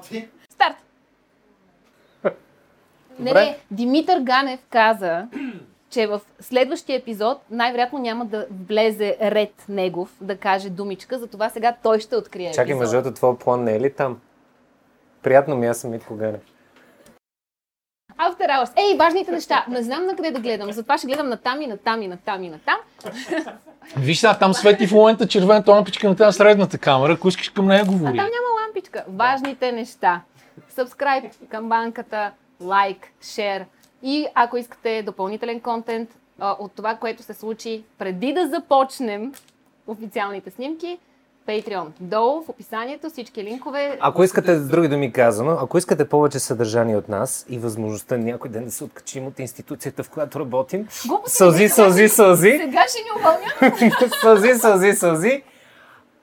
работи. Старт! Не, не, Димитър Ганев каза, че в следващия епизод най-вероятно няма да влезе ред негов да каже думичка, затова сега той ще открие Чакай, между другото, твой план не е ли там? Приятно ми, аз съм Митко Ганев. After hours. Ей, важните неща. Не знам на къде да гледам, затова ще гледам на там и на там и на там и на там. Виж сега, там свети в момента червената лампичка на тази средната камера, ако искаш към нея А говори. там няма лампичка. Важните неща. Subscribe към банката, лайк, шер. И ако искате допълнителен контент а, от това, което се случи преди да започнем официалните снимки, Patreon. Долу в описанието всички линкове. Ако искате, с други думи казано, ако искате повече съдържание от нас и възможността някой ден да се откачим от институцията, в която работим, Глупости сълзи, сълзи, сълзи, Сега ще ни уволнят. сълзи, сълзи, сълзи,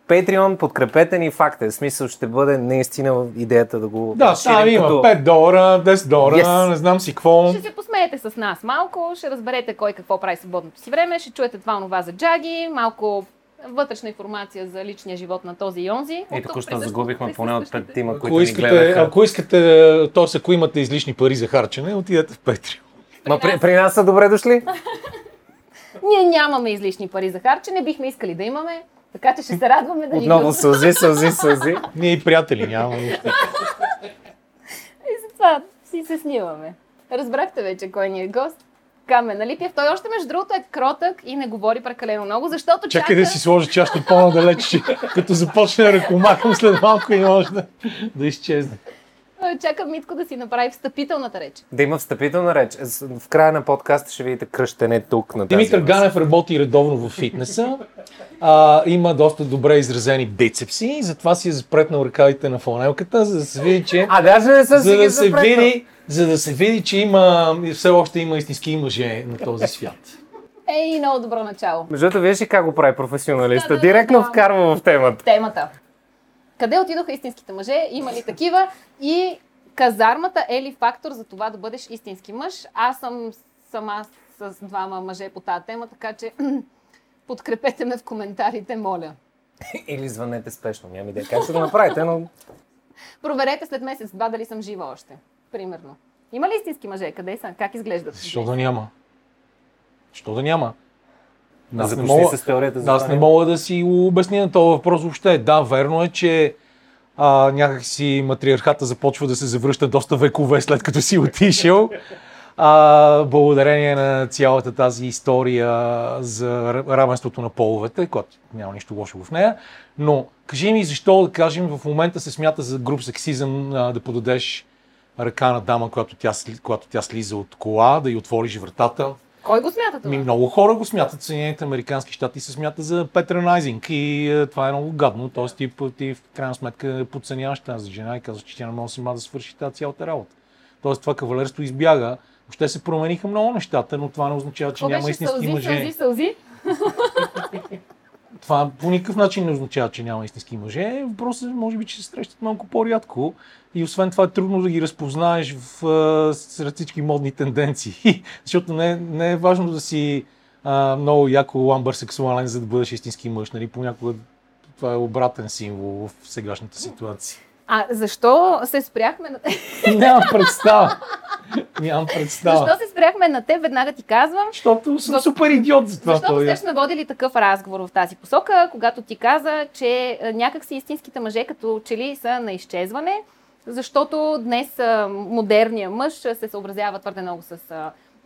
Patreon, подкрепете ни факт е. В смисъл ще бъде наистина идеята да го Да, там има като- 5 долара, 10 долара, Yes. не знам си какво. Ще се посмеете с нас малко, ще разберете кой какво прави свободното си време, ще чуете това нова за Джаги, малко вътрешна информация за личния живот на този и онзи. И току-що загубихме поне от пет тима, които Ако ни искате, гледаха. ако искате, т.е. ако имате излишни пари за харчене, отидете в Patreon. Ма при, при нас са добре дошли. Ние нямаме излишни пари за харчене, бихме искали да имаме, така че ще се радваме да ни Отново сълзи, сълзи, сълзи. Ние и приятели нямаме. И затова си се снимаме. Разбрахте вече кой ни е гост. Камен Алипиев. Той още между другото е кротък и не говори прекалено много, защото Чакай чака... да си сложа част по-надалеч, че като започне да ръкомахам след малко и може да, да изчезне. чака Митко да си направи встъпителната реч. Да има встъпителна реч. В края на подкаста ще видите кръщене тук на тази Димитър. Ганев работи редовно в фитнеса. А, има доста добре изразени бицепси, затова си е запретнал ръкавите на фланелката, за да се види, че А даже не съм си за ги да се запретнал. види, за да се види, че има, все още има истински мъже на този свят. Ей, много добро начало. Между другото, виж как го прави професионалиста? Да, да, Директно да. вкарва в темата. Темата. Къде отидоха истинските мъже? Има ли такива? И казармата е ли фактор за това да бъдеш истински мъж? Аз съм сама с двама мъже по тази тема, така че подкрепете ме в коментарите, моля. Или звънете спешно, няма идея как ще го направите, но Проверете след месец-два дали съм жива още. Примерно. Има ли истински мъже? Къде са? Как изглеждат? Защо да няма? Защо да няма? Аз не, мога, с теорията за аз не мога да си обясня на този въпрос въобще. Да, верно е, че а, някакси матриархата започва да се завръща доста векове след като си отишъл. А, благодарение на цялата тази история за ра- равенството на половете, която няма нищо лошо в нея. Но кажи ми защо, да кажем, в момента се смята за груп сексизъм а, да подадеш ръка на дама, която тя, когато тя слиза от кола, да й отвориш вратата. Кой го смята това? Ми, много хора го смятат. Съединените Американски щати се смята за патронайзинг и е, това е много гадно. Тоест ти, ти в крайна сметка подценяваш тази жена и казваш, че тя не може сама да свърши тази цялата работа. Тоест това кавалерство избяга. Въобще се промениха много нещата, но това не означава, че Какво няма истински сълзи, мъже. сълзи, сълзи? Това по никакъв начин не означава, че няма истински мъже. Въпросът може би, че се срещат малко по-рядко. И освен това е трудно да ги разпознаеш в, сред всички модни тенденции. Защото не, не е важно да си а, много яко ламбър сексуален, за да бъдеш истински мъж. Нали? Понякога това е обратен символ в сегашната ситуация. А защо се спряхме на Нямам представа. Нямам представа. Защо се спряхме на теб? Веднага ти казвам. Защото съм В- супер идиот за това. Защото е. все сме водили такъв разговор в тази посока, когато ти каза, че а, някакси истинските мъже като че ли са на изчезване, защото днес а, модерният мъж се съобразява твърде много с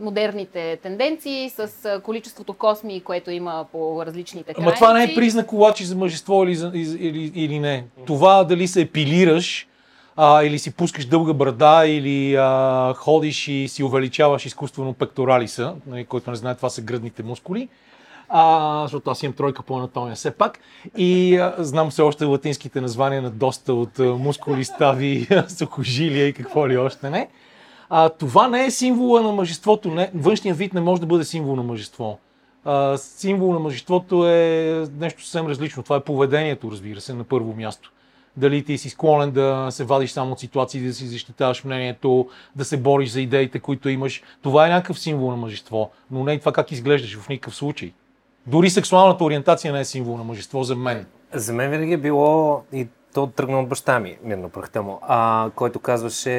модерните тенденции, с количеството косми, което има по различните Ама това не е крайници. признак обаче за мъжество или, или, или не. Това дали се епилираш, а, или си пускаш дълга брада, или а, ходиш и си увеличаваш изкуствено пекторалиса, нали, който не знае, това са гръдните мускули. А, защото аз имам тройка по анатомия все пак. И а, знам все още латинските названия на доста от а, мускули, стави, сухожилия и какво ли още не. А, това не е символа на мъжеството. Не, външният вид не може да бъде символ на мъжество. А, символ на мъжеството е нещо съвсем различно. Това е поведението, разбира се, на първо място. Дали ти си склонен да се вадиш само от ситуации, да си защитаваш мнението, да се бориш за идеите, които имаш. Това е някакъв символ на мъжество, но не и това как изглеждаш в никакъв случай. Дори сексуалната ориентация не е символ на мъжество за мен. За мен винаги е било, и то тръгна от баща ми, мирно прахта му, а, който казваше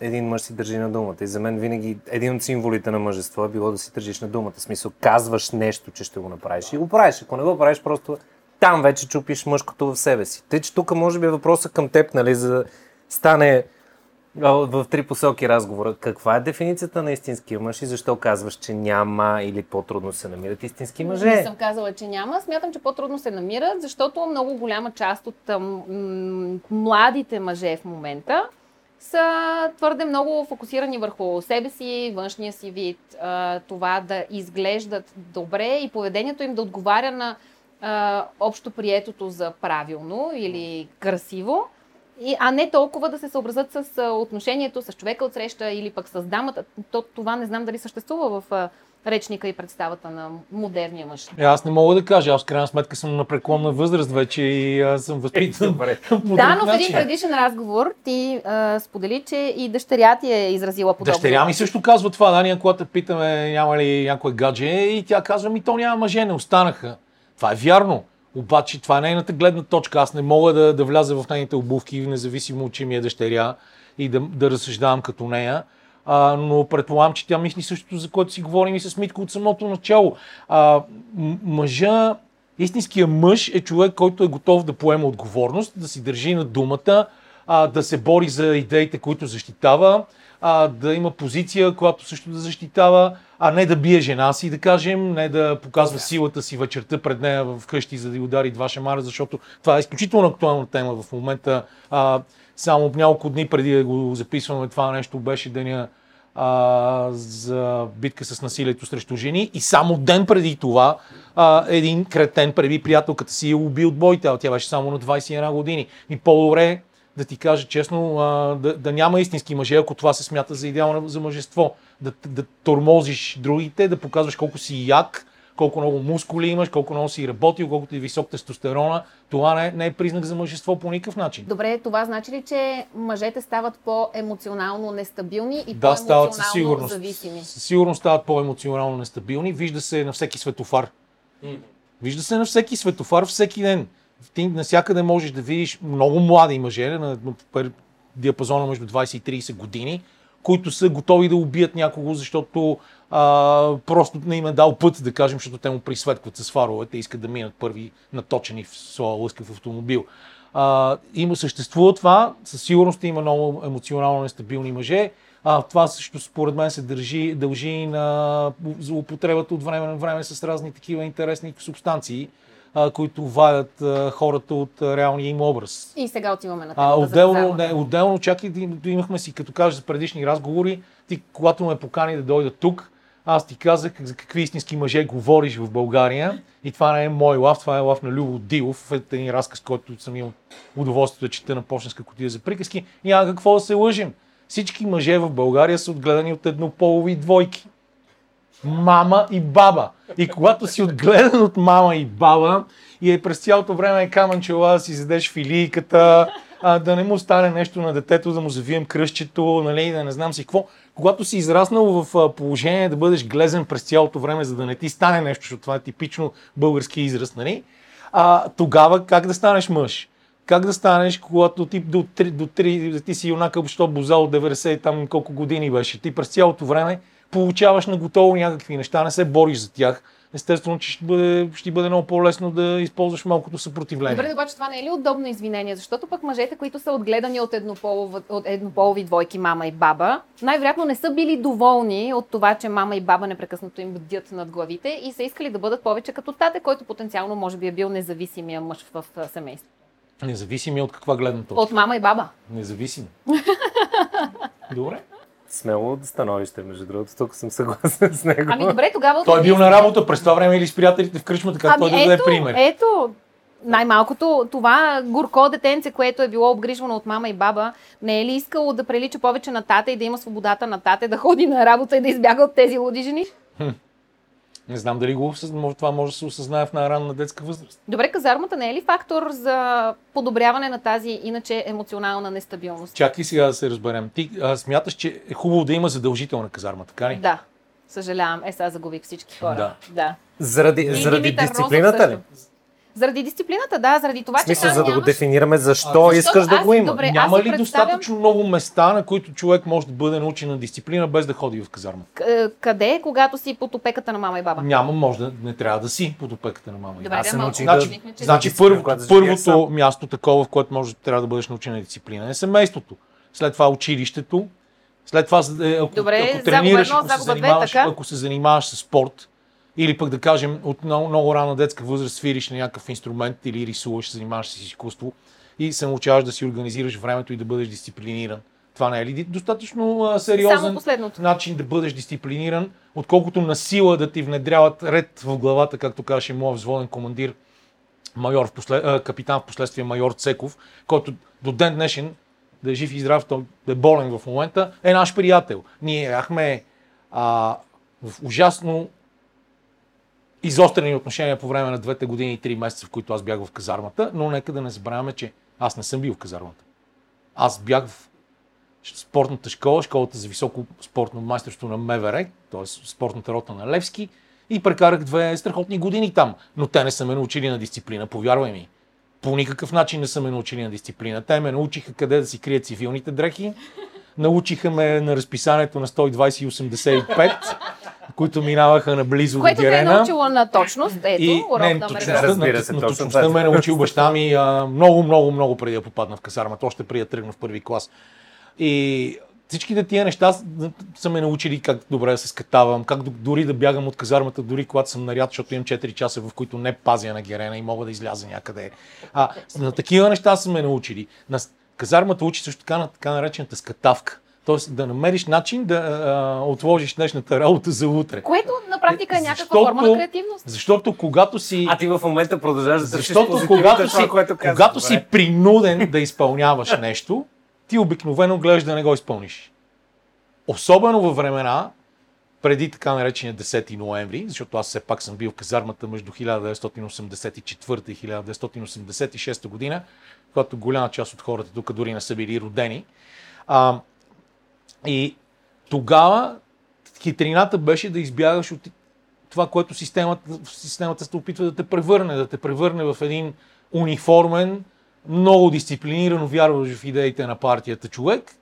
един мъж си държи на думата. И за мен винаги един от символите на мъжество е било да си държиш на думата. В смисъл, казваш нещо, че ще го направиш и го правиш. Ако не го правиш, просто там вече чупиш мъжкото в себе си. Тъй, че тук може би е въпросът към теб, нали, за да стане в три посоки разговора. Каква е дефиницията на истинския мъж и защо казваш, че няма или по-трудно се намират истински мъже? Не съм казала, че няма. Смятам, че по-трудно се намират, защото много голяма част от м- младите мъже в момента са твърде много фокусирани върху себе си, външния си вид, това да изглеждат добре и поведението им да отговаря на общо приетото за правилно или красиво и, а не толкова да се съобразят с отношението с човека от среща или пък с дамата. То, това не знам дали съществува в речника и представата на модерния мъж. Е, аз не мога да кажа, аз в крайна сметка съм на преклонна възраст вече и аз съм възпитан. да, но в един предишен разговор ти а, сподели, че и дъщеря ти е изразила подобно. Дъщеря ми също казва това, да, ние когато питаме няма ли някой гадже и тя казва ми то няма мъже, не останаха. Това е вярно. Обаче това е нейната гледна точка. Аз не мога да, да вляза в нейните обувки, независимо че ми е дъщеря и да, да разсъждавам като нея. А, но предполагам, че тя мисли същото, за което си говорим и с Митко от самото начало. А, мъжа, истинския мъж е човек, който е готов да поема отговорност, да си държи на думата, а, да се бори за идеите, които защитава, а, да има позиция, която също да защитава, а не да бие жена си, да кажем, не да показва силата си вечерта пред нея в къщи, за да й удари два шамара, защото това е изключително актуална тема в момента. А, само няколко дни преди да го записваме това нещо беше деня а, за битка с насилието срещу жени и само ден преди това а, един кретен преби приятелката си и убил от бойта, а тя беше само на 21 години. И по-добре да ти кажа честно, а, да, да няма истински мъже, ако това се смята за идеално за мъжество. Да, да тормозиш другите, да показваш колко си як, колко много мускули имаш, колко много си работил, колко ти е висок тестостерона. Това не, не е признак за мъжество по никакъв начин. Добре, това значи ли, че мъжете стават по-емоционално нестабилни и да, стават със сигурност. зависими? Със сигурност стават по-емоционално нестабилни. Вижда се на всеки светофар. Вижда се на всеки светофар всеки ден ти насякъде можеш да видиш много млади мъже на, на диапазона между 20 и 30 години, които са готови да убият някого, защото а, просто не им е дал път, да кажем, защото те му присветкват с фаровете и искат да минат първи наточени в своя лъскав автомобил. А, има, съществува това, със сигурност има много емоционално нестабилни мъже. А, това също според мен се държи, дължи на злоупотребата от време на време с разни такива интересни субстанции, а, които вадят а, хората от а, реалния им образ. И сега отиваме на темата. отделно, не, отделно, чакай, да имахме си, като кажа за предишни разговори, ти когато ме покани да дойда тук, аз ти казах за какви истински мъже говориш в България. И това не е мой лав, това е лав на Любо Дилов, е един разказ, който съм имал удоволствието да чета на почтенска котия за приказки. Няма какво да се лъжим. Всички мъже в България са отгледани от еднополови двойки мама и баба. И когато си отгледан от мама и баба и е през цялото време е камън чела да си задеш филийката, а, да не му стане нещо на детето, да му завием кръщето, нали, да не знам си какво. Когато си израснал в положение да бъдеш глезен през цялото време, за да не ти стане нещо, защото това е типично български израз, нали? А, тогава как да станеш мъж? Как да станеш, когато ти до 3, до 3 ти си юнака, що бозал от 90 там колко години беше. Ти през цялото време получаваш на готово някакви неща, не се бориш за тях. Естествено, че ще бъде, ще бъде много по-лесно да използваш малкото съпротивление. Добре, обаче това не е ли удобно извинение? Защото пък мъжете, които са отгледани от, еднополов, от еднополови двойки, мама и баба, най-вероятно не са били доволни от това, че мама и баба непрекъснато им бдят над главите и са искали да бъдат повече като тате, който потенциално може би е бил независимия мъж в семейство. Независими от каква гледна точка? От мама и баба. Независими. Добре смело становище, между другото. Тук съм съгласен с него. Ами добре, тогава... Той е бил на работа през това време или с приятелите в кръчмата, как ами, той да даде пример. Ето, най-малкото това горко детенце, което е било обгрижвано от мама и баба, не е ли искало да прилича повече на тата и да има свободата на тате, да ходи на работа и да избяга от тези луди жени? Не знам дали го, това може да се осъзнае в най-ранна детска възраст. Добре, казармата не е ли фактор за подобряване на тази иначе емоционална нестабилност? Чакай сега да се разберем. Ти а, смяташ, че е хубаво да има задължителна казарма, така ли? Да. Съжалявам. Е, сега загубих всички хора. Да. да. Заради, заради дисциплината ли? Заради дисциплината, да, заради това, смисъл, че за там да го нямаш... дефинираме защо Защото искаш да го има. добре, Няма ли представям- достатъчно много места, на които човек може да бъде научен на дисциплина, без да ходи в казарма? К- Къде, когато си под опеката на мама и баба? Няма, може да не трябва да си под опеката на мама и Добре, Аз се ама научих Значи, че- значи дисциплина, първото, място такова, в което може трябва да бъдеш научен на дисциплина е семейството. След това училището. След това, е, ако, Добре, ако загуба тренираш, едно, ако, се две, така? ако се занимаваш с спорт, или пък да кажем от много, много рана детска възраст свириш на някакъв инструмент или рисуваш, се занимаваш с изкуство и се научаваш да си организираш времето и да бъдеш дисциплиниран. Това не е ли достатъчно а, сериозен начин да бъдеш дисциплиниран, отколкото на сила да ти внедряват ред в главата, както казваше моят взводен командир, майор в послед... капитан в последствие майор Цеков, който до ден днешен, да е жив и здрав, той да е болен в момента, е наш приятел. Ние бяхме а, в ужасно изострени отношения по време на двете години и три месеца, в които аз бях в казармата, но нека да не забравяме, че аз не съм бил в казармата. Аз бях в спортната школа, школата за високо спортно майсторство на МВР, т.е. спортната рота на Левски, и прекарах две страхотни години там. Но те не са ме научили на дисциплина, повярвай ми. По никакъв начин не са ме научили на дисциплина. Те ме научиха къде да си крият цивилните дрехи, научиха ме на разписанието на 120 и 85, които минаваха наблизо Което до е Герена. научило на точност. Ето, И урок не, на точността. Разбира на, се, на точно точността това. ме е научил баща ми а, много, много, много преди да попадна в казармата, още преди да тръгна в първи клас. И всичките тия неща са ме научили как добре да се скатавам, как дори да бягам от казармата, дори когато съм наряд, защото имам 4 часа, в които не пазя на герена и мога да изляза някъде. А, на такива неща са ме научили. На казармата учи също така на така наречената скатавка. Тоест да намериш начин да а, отложиш днешната работа за утре. Което на практика е някаква Защото- форма на креативност. Защото когато си... А ти в момента продължаваш да Защото когато, това, си, което казваш, когато добре. си принуден да изпълняваш нещо, ти обикновено гледаш да не го изпълниш. Особено във времена, преди така наречения 10 ноември, защото аз все пак съм бил в казармата между 1984 и 1986 година, когато голяма част от хората тук дори не са били родени. А, и тогава хитрината беше да избягаш от това, което системата, системата се опитва да те превърне, да те превърне в един униформен, много дисциплинирано, вярваш в идеите на партията човек,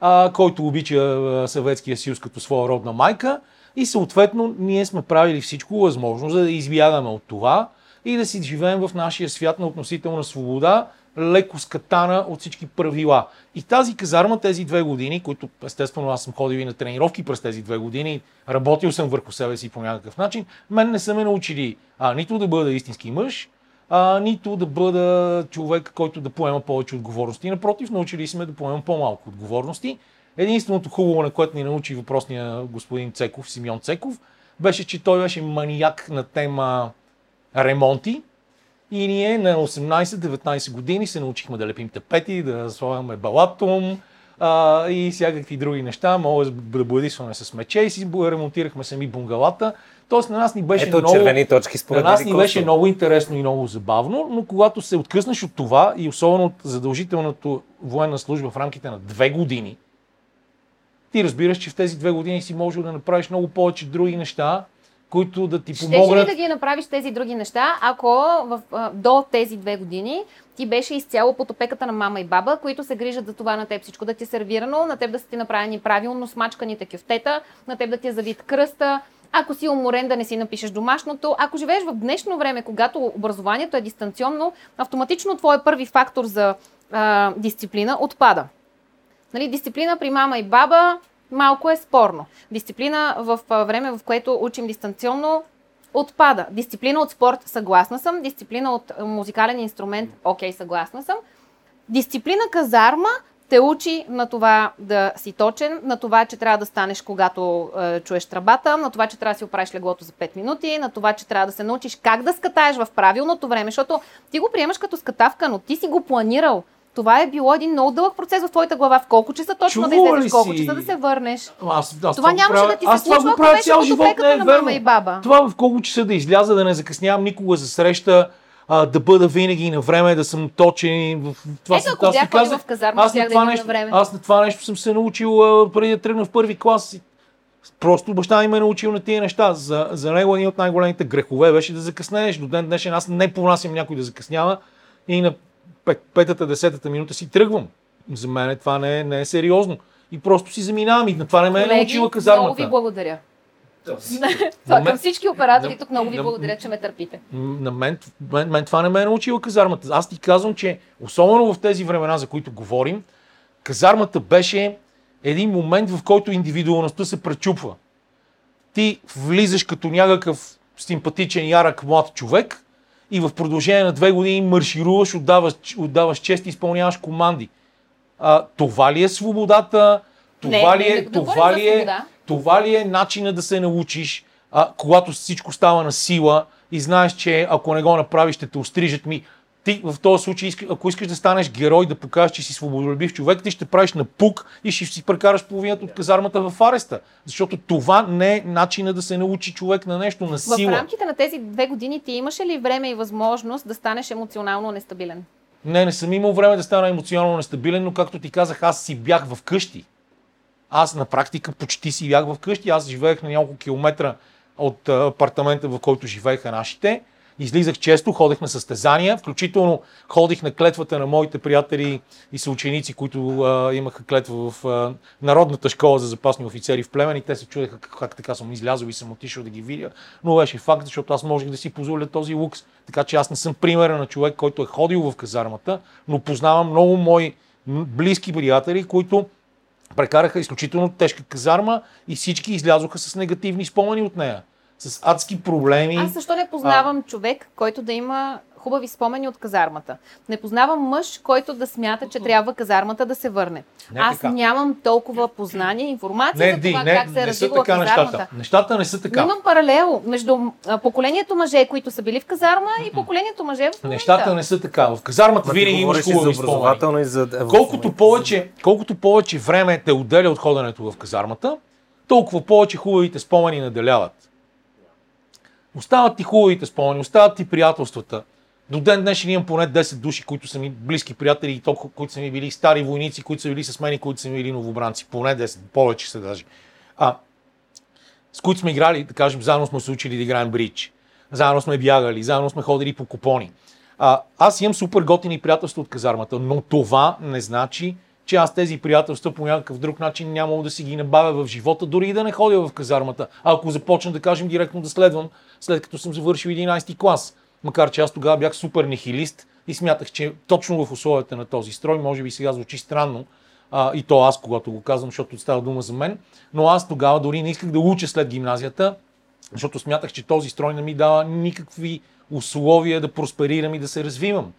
а, който обича Съветския съюз като своя родна майка. И съответно ние сме правили всичко възможно, за да избягаме от това и да си живеем в нашия свят на относителна свобода, леко скатана от всички правила. И тази казарма тези две години, които естествено аз съм ходил и на тренировки през тези две години, работил съм върху себе си по някакъв начин, мен не са ме научили а, нито да бъда истински мъж, а, нито да бъда човек, който да поема повече отговорности. Напротив, научили сме да поемам по-малко отговорности. Единственото хубаво, на което ни научи въпросния господин Цеков, Симеон Цеков, беше, че той беше манияк на тема ремонти. И ние на 18-19 години се научихме да лепим тапети, да слагаме балатум а, и всякакви други неща. Мога да боядисваме с мече и си ремонтирахме сами бунгалата. Тоест на нас ни беше Ето много... червени точки според на нас ни беше много интересно и много забавно, но когато се откъснеш от това и особено от задължителната военна служба в рамките на две години, ти разбираш, че в тези две години си можел да направиш много повече други неща, които да ти Щеше ли помогнат. да ги направиш тези други неща, ако в, а, до тези две години ти беше изцяло под опеката на мама и баба, които се грижат за това на теб всичко да ти е сервирано, на теб да са ти направени правилно смачканите кюфтета, на теб да ти е завит кръста, ако си уморен да не си напишеш домашното. Ако живееш в днешно време, когато образованието е дистанционно, автоматично твой първи фактор за а, дисциплина отпада. Нали, дисциплина при мама и баба малко е спорно. Дисциплина в време, в което учим дистанционно, отпада. Дисциплина от спорт, съгласна съм. Дисциплина от музикален инструмент, окей, съгласна съм. Дисциплина казарма те учи на това да си точен, на това, че трябва да станеш, когато е, чуеш тръбата, на това, че трябва да си оправиш леглото за 5 минути, на това, че трябва да се научиш как да скатаеш в правилното време, защото ти го приемаш като скатавка, но ти си го планирал. Това е било един много дълъг процес в твоята глава. В колко часа точно да Чувала ли излезеш, колко си? часа да се върнеш. Аз, аз Това нямаше правя- да ти се аз случва, ако беше цял живот, не е на мама и баба. Това в колко часа да изляза, да не закъснявам никога за среща, а, да бъда винаги на време, да съм точен. В, в това Ето, ако аз бях казах, в казарма, аз на да това идвам нещо, на време. Аз на това нещо съм се научил а, преди да тръгна в първи клас. Просто баща ми ме е научил на тия неща. За, за него един от най-големите грехове беше да закъснееш. До ден днешен аз не понасям някой да закъснява и на петата, десетата минута си тръгвам. За мен това не е, не е сериозно. И просто си заминавам и на това не ме е научила казармата. много ви благодаря. Това към всички оператори тук много ви на- благодаря, че ме търпите. На мен, мен, мен това не ме е научила казармата. Аз ти казвам, че особено в тези времена, за които говорим, казармата беше един момент, в който индивидуалността се пречупва. Ти влизаш като някакъв симпатичен, ярък, млад човек и в продължение на две години маршируваш, отдаваш, отдаваш чест и изпълняваш команди. А, това ли е свободата? Това Не, ли е, не това ли е, това ли е начина да се научиш, а, когато всичко става на сила и знаеш, че ако не го направиш, ще те острижат ми. Ти в този случай, ако искаш да станеш герой, да покажеш, че си свободолюбив човек, ти ще правиш на пук и ще си прекараш половината от казармата в ареста. Защото това не е начина да се научи човек на нещо на В сила. рамките на тези две години ти имаше ли време и възможност да станеш емоционално нестабилен? Не, не съм имал време да стана емоционално нестабилен, но както ти казах, аз си бях в къщи. Аз на практика почти си бях в къщи. Аз живеех на няколко километра от апартамента, в който живееха нашите. Излизах често, ходех на състезания, включително ходих на клетвата на моите приятели и съученици, които а, имаха клетва в а, Народната школа за запасни офицери в Племен и те се чудеха как, как така съм излязъл и съм отишъл да ги видя. Но беше факт, защото аз можех да си позволя този лукс. Така че аз не съм примера на човек, който е ходил в казармата, но познавам много мои близки приятели, които прекараха изключително тежка казарма и всички излязоха с негативни спомени от нея. С адски проблеми. Аз защо не познавам човек, който да има хубави спомени от казармата? Не познавам мъж, който да смята, че трябва казармата да се върне. Не Аз така. нямам толкова познание, информация не, за Ди, това не, как се е така казармата. нещата. Нещата не са Но така. имам паралел между а, поколението мъже, които са били в казарма и поколението мъже в момента. Нещата не са така. В казармата винаги имаш хубави спомени. образователно и за... Колкото повече, колкото повече време те отделя от ходенето в казармата, толкова повече хубавите спомени наделяват. Остават ти хубавите спомени, остават ти приятелствата. До ден днешен имам поне 10 души, които са ми близки приятели, и то, които са ми били стари войници, които са били с мен и които са ми били новобранци. Поне 10, повече са даже. А, с които сме играли, да кажем, заедно сме се учили да играем бридж. Заедно сме бягали, заедно сме ходили по купони. А, аз имам супер готини приятелства от казармата, но това не значи, че аз тези приятелства по някакъв друг начин нямало да си ги набавя в живота, дори и да не ходя в казармата. Ако започна да кажем директно да следвам, след като съм завършил 11 клас. Макар че аз тогава бях супер нехилист и смятах, че точно в условията на този строй, може би сега звучи странно, а, и то аз, когато го казвам, защото става дума за мен, но аз тогава дори не исках да уча след гимназията, защото смятах, че този строй не ми дава никакви условия да просперирам и да се развивам.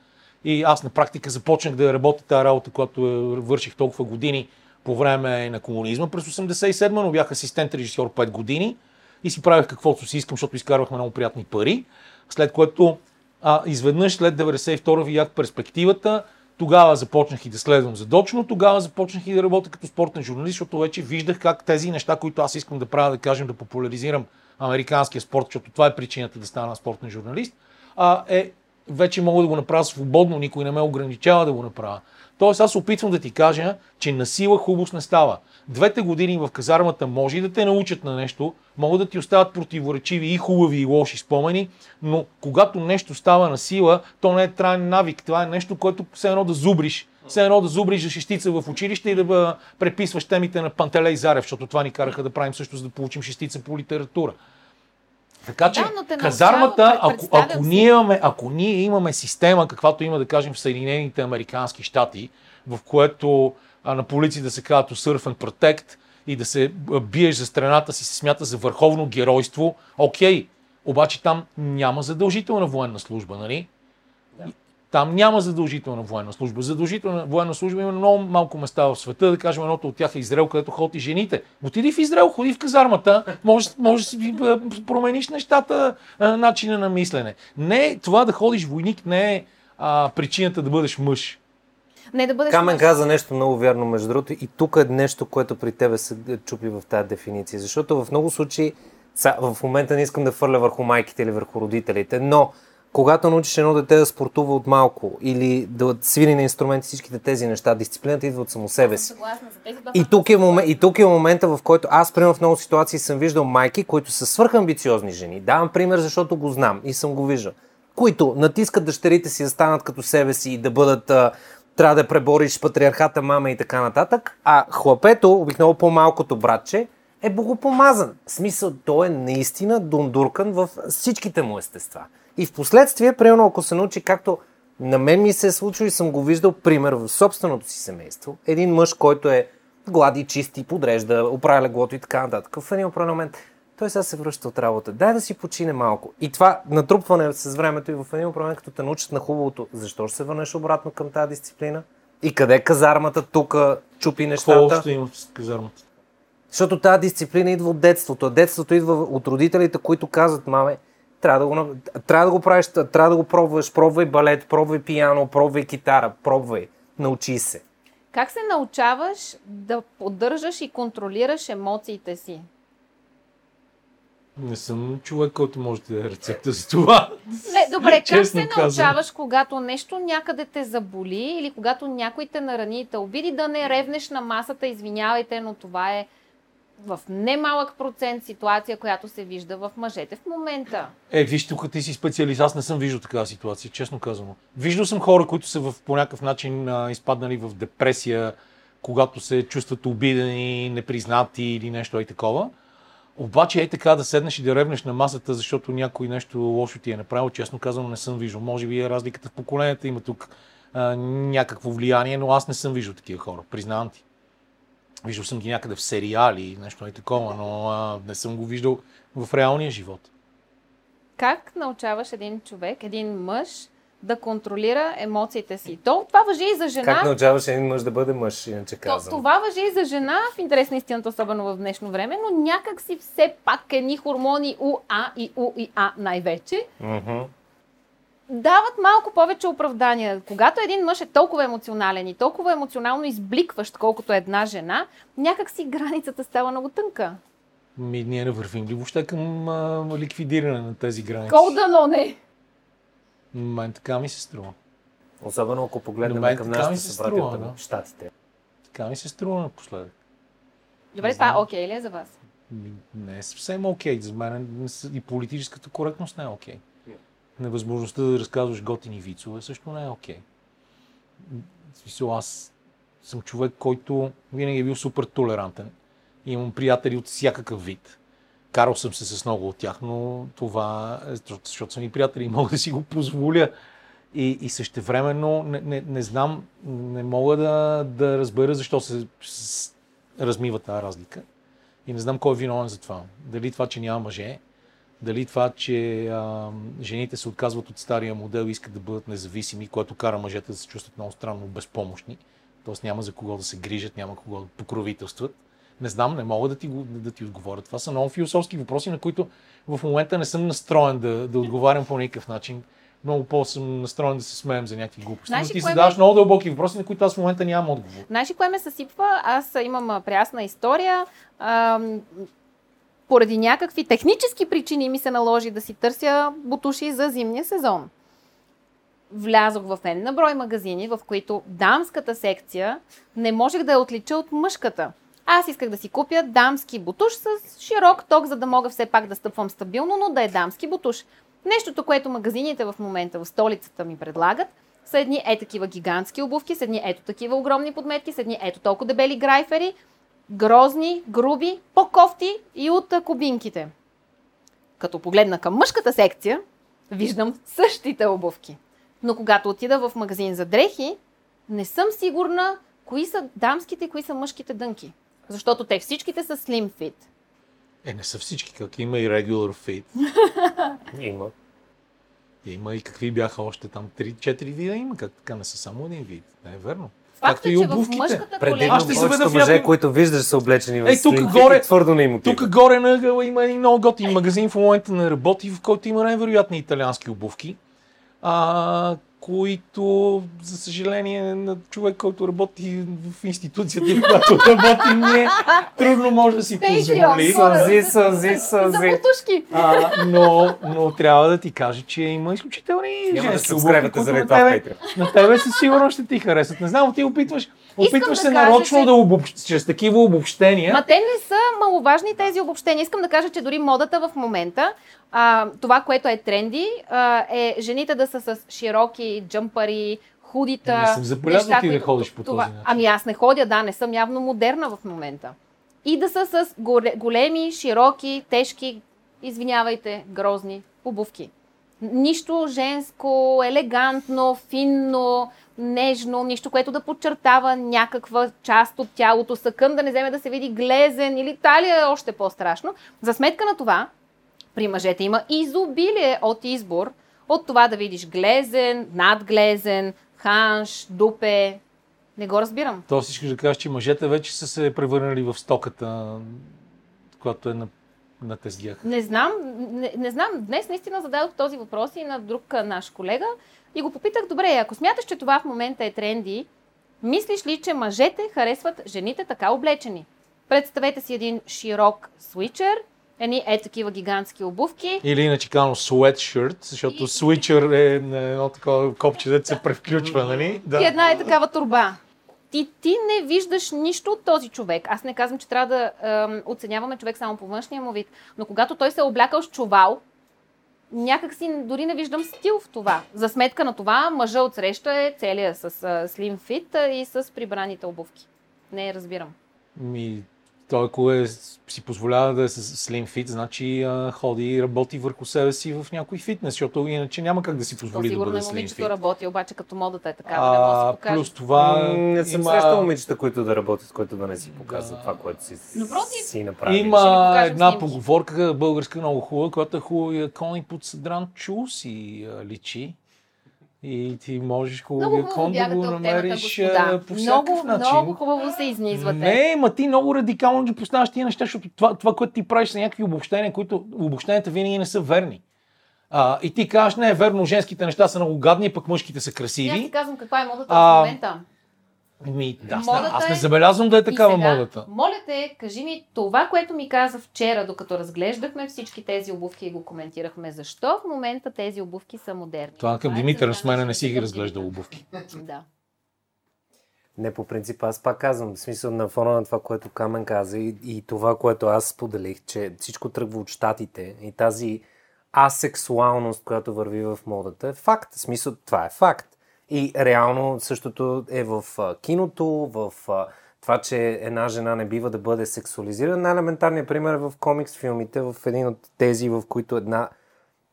И аз на практика започнах да работя тази работа, която я върших толкова години по време на комунизма през 87 но бях асистент режисьор 5 години и си правих каквото си искам, защото изкарвахме много приятни пари. След което а, изведнъж след 92 видях перспективата, тогава започнах и да следвам задочно, тогава започнах и да работя като спортен журналист, защото вече виждах как тези неща, които аз искам да правя, да кажем, да популяризирам американския спорт, защото това е причината да стана спортен журналист, а, е, вече мога да го направя свободно, никой не ме ограничава да го направя. Тоест аз опитвам да ти кажа, че на сила хубост не става. Двете години в казармата може и да те научат на нещо, могат да ти остават противоречиви и хубави и лоши спомени, но когато нещо става на сила, то не е траен навик. Това е нещо, което все едно да зубриш. Все едно да зубриш за шестица в училище и да преписваш темите на Пантелей Зарев, защото това ни караха да правим също, за да получим шестица по литература. Така че Да, казармата, ако, ако, ние имаме, ако ние имаме система, каквато има да кажем в Съединените Американски щати, в което а, на полицията се казва to surf and protect и да се биеш за страната си се смята за върховно геройство, окей, обаче там няма задължителна военна служба, нали? Там няма задължителна военна служба. Задължителна военна служба има много малко места в света. Да кажем, едното от тях е Израел, където ходят и жените. Отиди в Израел, ходи в казармата, може, може да си промениш нещата, начина на мислене. Не, това да ходиш войник не е а, причината да бъдеш мъж. Не да бъдеш Камен мъж. каза нещо много вярно, между другото, и тук е нещо, което при тебе се чупи в тази дефиниция. Защото в много случаи, в момента не искам да фърля върху майките или върху родителите, но когато научиш едно дете да спортува от малко или да свири на инструменти всичките тези неща, дисциплината идва от само себе си. И тук, е момент, и тук е момента, в който аз, примерно в много ситуации съм виждал майки, които са свърхамбициозни жени. Давам пример, защото го знам и съм го виждал. Които натискат дъщерите си да станат като себе си и да бъдат трябва да пребориш патриархата, мама и така нататък, а хлапето, обикновено по-малкото братче, е богопомазан. В смисъл, той е наистина дундуркан в всичките му естества. И в последствие, примерно, ако се научи както на мен ми се е случило и съм го виждал пример в собственото си семейство, един мъж, който е глади, чисти, подрежда, оправя леглото и така нататък. В един определен момент той сега се връща от работа. Дай да си почине малко. И това натрупване с времето и в един момент, като те научат на хубавото, защо ще се върнеш обратно към тази дисциплина? И къде е казармата тук чупи Какво нещата? общо има с казармата? Защото тази дисциплина идва от детството. А детството идва от родителите, които казват, маме, трябва да го, трябва да го правиш, трябва да го пробваш, пробвай балет, пробвай пияно, пробвай китара, пробвай, научи се. Как се научаваш да поддържаш и контролираш емоциите си? Не съм човек, който може да даде рецепта за това. Не, добре, как се научаваш, когато нещо някъде те заболи или когато някой те нарани и те обиди, да не ревнеш на масата, извинявайте, но това е в немалък процент ситуация, която се вижда в мъжете в момента. Е, виж, тук ти си специалист, аз не съм виждал такава ситуация, честно казано. Виждал съм хора, които са в, по някакъв начин а, изпаднали в депресия, когато се чувстват обидени, непризнати или нещо и такова. Обаче е така да седнеш и да ревнеш на масата, защото някой нещо лошо ти е направил, честно казано не съм виждал. Може би е разликата в поколенията, има тук а, някакво влияние, но аз не съм виждал такива хора, признавам ти. Виждал съм ги някъде в сериали, нещо и такова, но а, не съм го виждал в реалния живот. Как научаваш един човек, един мъж, да контролира емоциите си? То, това въжи и за жена. Как научаваш един мъж да бъде мъж, иначе То, казвам? това въжи и за жена, в интерес на истината, особено в днешно време, но някак си все пак едни хормони УА и У и А най-вече Мгм. Дават малко повече оправдания. Когато един мъж е толкова емоционален и толкова емоционално избликващ, колкото една жена, някак си границата става много тънка. Ми, ние не вървим ли въобще към а, ликвидиране на тези граници? Кол дано не! Мен така ми се струва. Особено ако погледнем към нашите струва, от да. Щатите. Така ми се струва напоследък. Добре, това окей ли е за вас? Не е съвсем окей. За мен са- и политическата коректност не е окей. Невъзможността да разказваш готини вицове също не е окей. В смисъл, аз съм човек, който винаги е бил супер толерантен. Имам приятели от всякакъв вид. Карал съм се с много от тях, но това е защото- защото съм и приятели мога да си го позволя. И, и същевременно не, не, не знам, не мога да, да разбера защо се размива тази разлика. И не знам кой е виновен за това. Дали това, че няма мъже, дали това, че а, жените се отказват от стария модел и искат да бъдат независими, което кара мъжете да се чувстват много странно безпомощни. Тоест няма за кого да се грижат, няма кого да покровителстват. Не знам, не мога да ти, да ти отговоря. Това са много философски въпроси, на които в момента не съм настроен да, да отговарям по никакъв начин. Много по-съм настроен да се смеем за някакви глупости. Знаеш Но ти задаваш ме- много дълбоки въпроси, на които аз в момента нямам отговор. Знаеш ли кое ме съсипва? Аз имам прясна история. Ам, поради някакви технически причини ми се наложи да си търся бутуши за зимния сезон. Влязох в един на брой магазини, в които дамската секция не можех да я отлича от мъжката. Аз исках да си купя дамски бутуш с широк ток, за да мога все пак да стъпвам стабилно, но да е дамски бутуш. Нещото, което магазините в момента в столицата ми предлагат, са едни е такива гигантски обувки, с едни ето такива огромни подметки, с едни ето толкова дебели грайфери, грозни, груби, по-кофти и от кубинките. Като погледна към мъжката секция, виждам същите обувки. Но когато отида в магазин за дрехи, не съм сигурна кои са дамските и кои са мъжките дънки. Защото те всичките са slim fit. Е, не са всички, как има и regular fit. Има. Има и какви бяха още там? 3-4 вида има, как така не са само един вид. Не е верно. Както е, и обувките. Предимно ще се мъже, някой- които виждаш, са облечени в Ей, тук слинфит горе- твърдо не им. Тук горе на ъгъла има един много готин магазин, в момента не работи, в който има невероятни италиански обувки, а, които, за съжаление, на човек, който работи в институцията, в която работи, не трудно може да си позволи. Сълзи, сълзи, За бутушки. А, но, но трябва да ти кажа, че има изключителни Няма да женски се обувки, които на тебе, на тебе със сигурност ще ти харесат. Не знам, ти опитваш, опитваш да се кажа, нарочно че- да обобщ, чрез такива обобщения. Ма те не са маловажни тези обобщения. Искам да кажа, че дори модата в момента, а, това, което е тренди, а, е жените да са с широки джъмпари, худита. Не съм забелязал неща, ти да ходиш по този начин. Ами аз не ходя, да, не съм явно модерна в момента. И да са с голе- големи, широки, тежки, извинявайте, грозни обувки. Нищо женско, елегантно, финно, нежно, нищо, което да подчертава някаква част от тялото, съкън да не вземе да се види глезен или талия е още по-страшно. За сметка на това, при мъжете има изобилие от избор, от това да видиш глезен, надглезен, ханш, дупе. Не го разбирам. То си искаш да кажеш, че мъжете вече са се превърнали в стоката, която е на, на тездях. Не знам, не, не знам. Днес наистина зададох този въпрос и на друг наш колега и го попитах, добре, ако смяташ, че това в момента е тренди, мислиш ли, че мъжете харесват жените така облечени? Представете си един широк свичер, едни е такива гигантски обувки. Или иначе казано sweatshirt, защото switcher е на едно такова копче, дето се превключва, нали? И една е такава турба. Ти, ти не виждаш нищо от този човек. Аз не казвам, че трябва да ем, оценяваме човек само по външния му вид, но когато той се е облякал с чувал, някак си дори не виждам стил в това. За сметка на това, мъжа от среща е целия с слим фит и с прибраните обувки. Не разбирам. Ми, той ако е, си позволява да е с slim fit, значи а, ходи и работи върху себе си в някой фитнес, защото иначе няма как да си То позволи да сигурно бъде slim момичето fit. работи, обаче като модата е такава, не може да А, се покаже. плюс това М, Не съм има, срещал момичета, които да работят, които да не си показват Да. това, което си, Напротив. си направили. Ще ви има една снимки. поговорка българска много хубава, която е хубава и кони под съдран чул си а, личи. И ти можеш хубавия кон да го темата, намериш по всякакъв Много, начин. много хубаво се изнизвате. Не, ма ти много радикално ги поставяш тия неща, защото това, това което ти правиш са някакви обобщения, които обобщенията винаги не са верни. А, и ти казваш, не е верно, женските неща са много гадни, пък мъжките са И Аз красиви. ти казвам каква е модата А, в момента. Ми, да, аз, Модата аз не е- забелязвам да е такава сега, модата. Моля те, кажи ми това, което ми каза вчера, докато разглеждахме всички тези обувки и го коментирахме. Защо в момента тези обувки са модерни? Това към е Димитър, с мене на не си ги Димитър. разглеждал обувки. Да. Не, по принцип, аз пак казвам, в смисъл на фона на това, което Камен каза и, и това, което аз споделих, че всичко тръгва от щатите и тази асексуалност, която върви в модата, е факт. В смисъл, това е факт. И реално същото е в киното, в това, че една жена не бива да бъде сексуализирана. Най-елементарният пример е в комикс филмите, в един от тези, в които една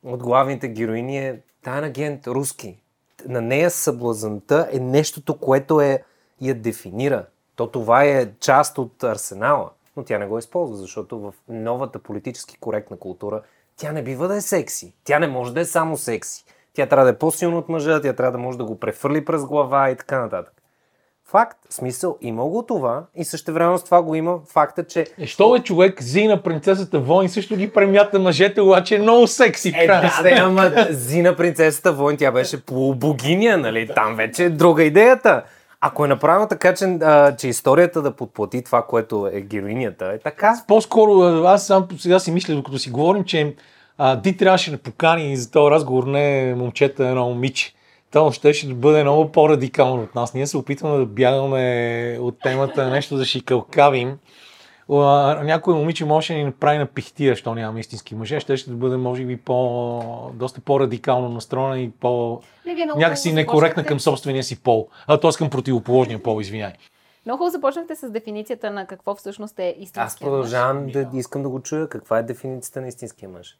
от главните героини е таен агент руски. На нея съблазанта е нещото, което е, я дефинира. То това е част от арсенала, но тя не го използва, защото в новата политически коректна култура тя не бива да е секси. Тя не може да е само секси. Тя трябва да е по-силна от мъжа, тя трябва да може да го префърли през глава и така нататък. Факт, смисъл, има го това и същевременно с това го има факта, че Е, що бе човек, Зина, принцесата Войн също ги премята мъжете, обаче е много секси. Е, да, да, ама Зина принцесата Войн, тя беше полубогиня, нали? Там вече е друга идеята. Ако е направено така, че, а, че историята да подплати това, което е героинята, е така. По-скоро аз сам сега си мисля, докато си говорим, че а, ти трябваше да покани за този разговор не момчета, едно момиче. То щеше да бъде много по-радикално от нас. Ние се опитваме да бягаме от темата нещо да шикалкавим. Някой момиче може да ни направи на пихтия, що нямаме истински мъже. Ще ще да бъде, може би, по, доста по-радикално настроена и по... Не, някакси некоректна към собствения си пол. А т.е. към противоположния пол, извиняй. Много хубаво започнахте с дефиницията на какво всъщност е истинския Аз продължавам да искам да го чуя. Каква е дефиницията на истинския мъж?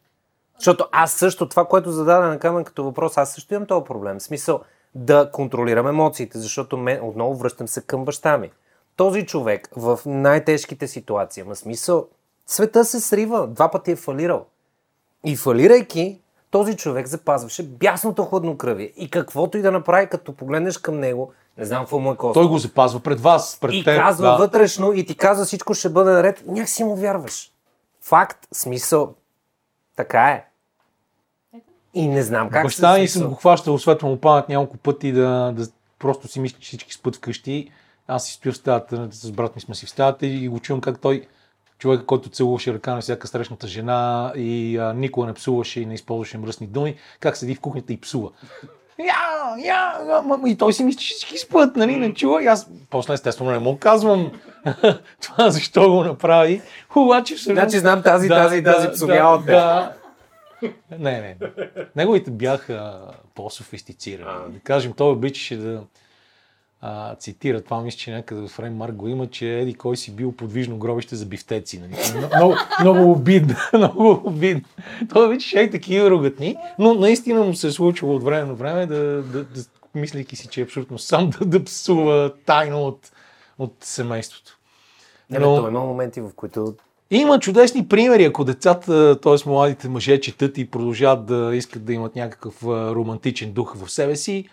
Защото аз също, това, което зададе на Камен като въпрос, аз също имам този проблем. В смисъл да контролирам емоциите, защото мен, отново връщам се към баща ми. Този човек в най-тежките ситуации, ма смисъл, света се срива, два пъти е фалирал. И фалирайки, този човек запазваше бясното хладнокръвие. И каквото и да направи, като погледнеш към него, не знам какво му е кост. Той го запазва пред вас, пред И теб. казва да. вътрешно и ти казва всичко ще бъде наред, някакси му вярваш. Факт, смисъл, така е. И не знам как Баща ми съм го хващал, светла му памет няколко пъти да, да просто си мисли, че всички спът вкъщи. Аз си стоя в стаята, с брат ми сме си в стаята и го чувам как той, човек, който целуваше ръка на всяка срещната жена и а, никога не псуваше и не използваше мръсни думи, как седи в кухнята и псува. Я, я, я, и той си мисли, че всички спът, нали, не чува. И аз после естествено не му казвам това защо го направи. Обаче всъщност... Значи знам тази, тази и тази псовяла от теб. да. Не, не. Неговите бяха по-софистицирани. Да кажем, той обичаше да а, цитира, това мисля, че някъде в Фрейм Марк го има, че Еди кой си бил подвижно гробище за бифтеци. Нали? Много, много обидно, много обидно. Той обичаше и такива ругатни, но наистина му се е случило от време на време да, да, да мислейки си, че е абсолютно сам да, да псува тайно от, от семейството. Не, бе, то има моменти, в които Има чудесни примери, ако децата, т.е. младите мъже четат и продължават да искат да имат някакъв романтичен дух в себе си,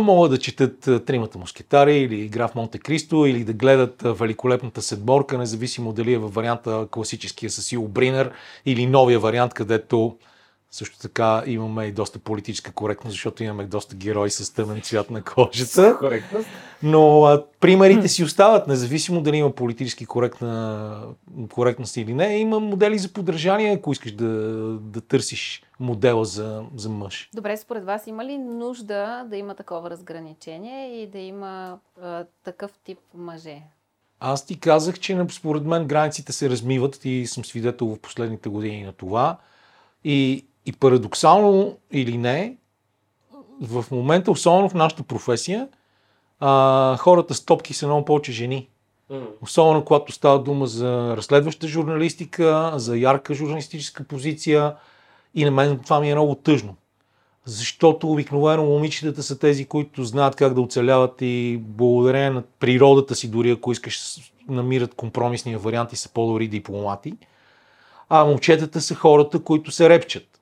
могат да четат Тримата мускетари или Игра в Монте Кристо или да гледат Великолепната седморка, независимо дали е във варианта класическия с Сил Бринер или новия вариант, където също така имаме и доста политическа коректност, защото имаме доста герои с тъмен цвят на кожата. коректност. Но а, примерите си остават, независимо дали има политически коректна, коректност или не. Има модели за поддържание, ако искаш да, да търсиш модела за, за мъж. Добре, според вас има ли нужда да има такова разграничение и да има а, такъв тип мъже? Аз ти казах, че според мен границите се размиват и съм свидетел в последните години на това. И, и парадоксално или не, в момента, особено в нашата професия, а, хората с топки са много повече жени. Особено когато става дума за разследваща журналистика, за ярка журналистическа позиция. И на мен това ми е много тъжно. Защото обикновено момичетата са тези, които знаят как да оцеляват и благодарение на природата си, дори ако искаш, намират компромисния вариант и са по-добри дипломати. А момчетата са хората, които се репчат.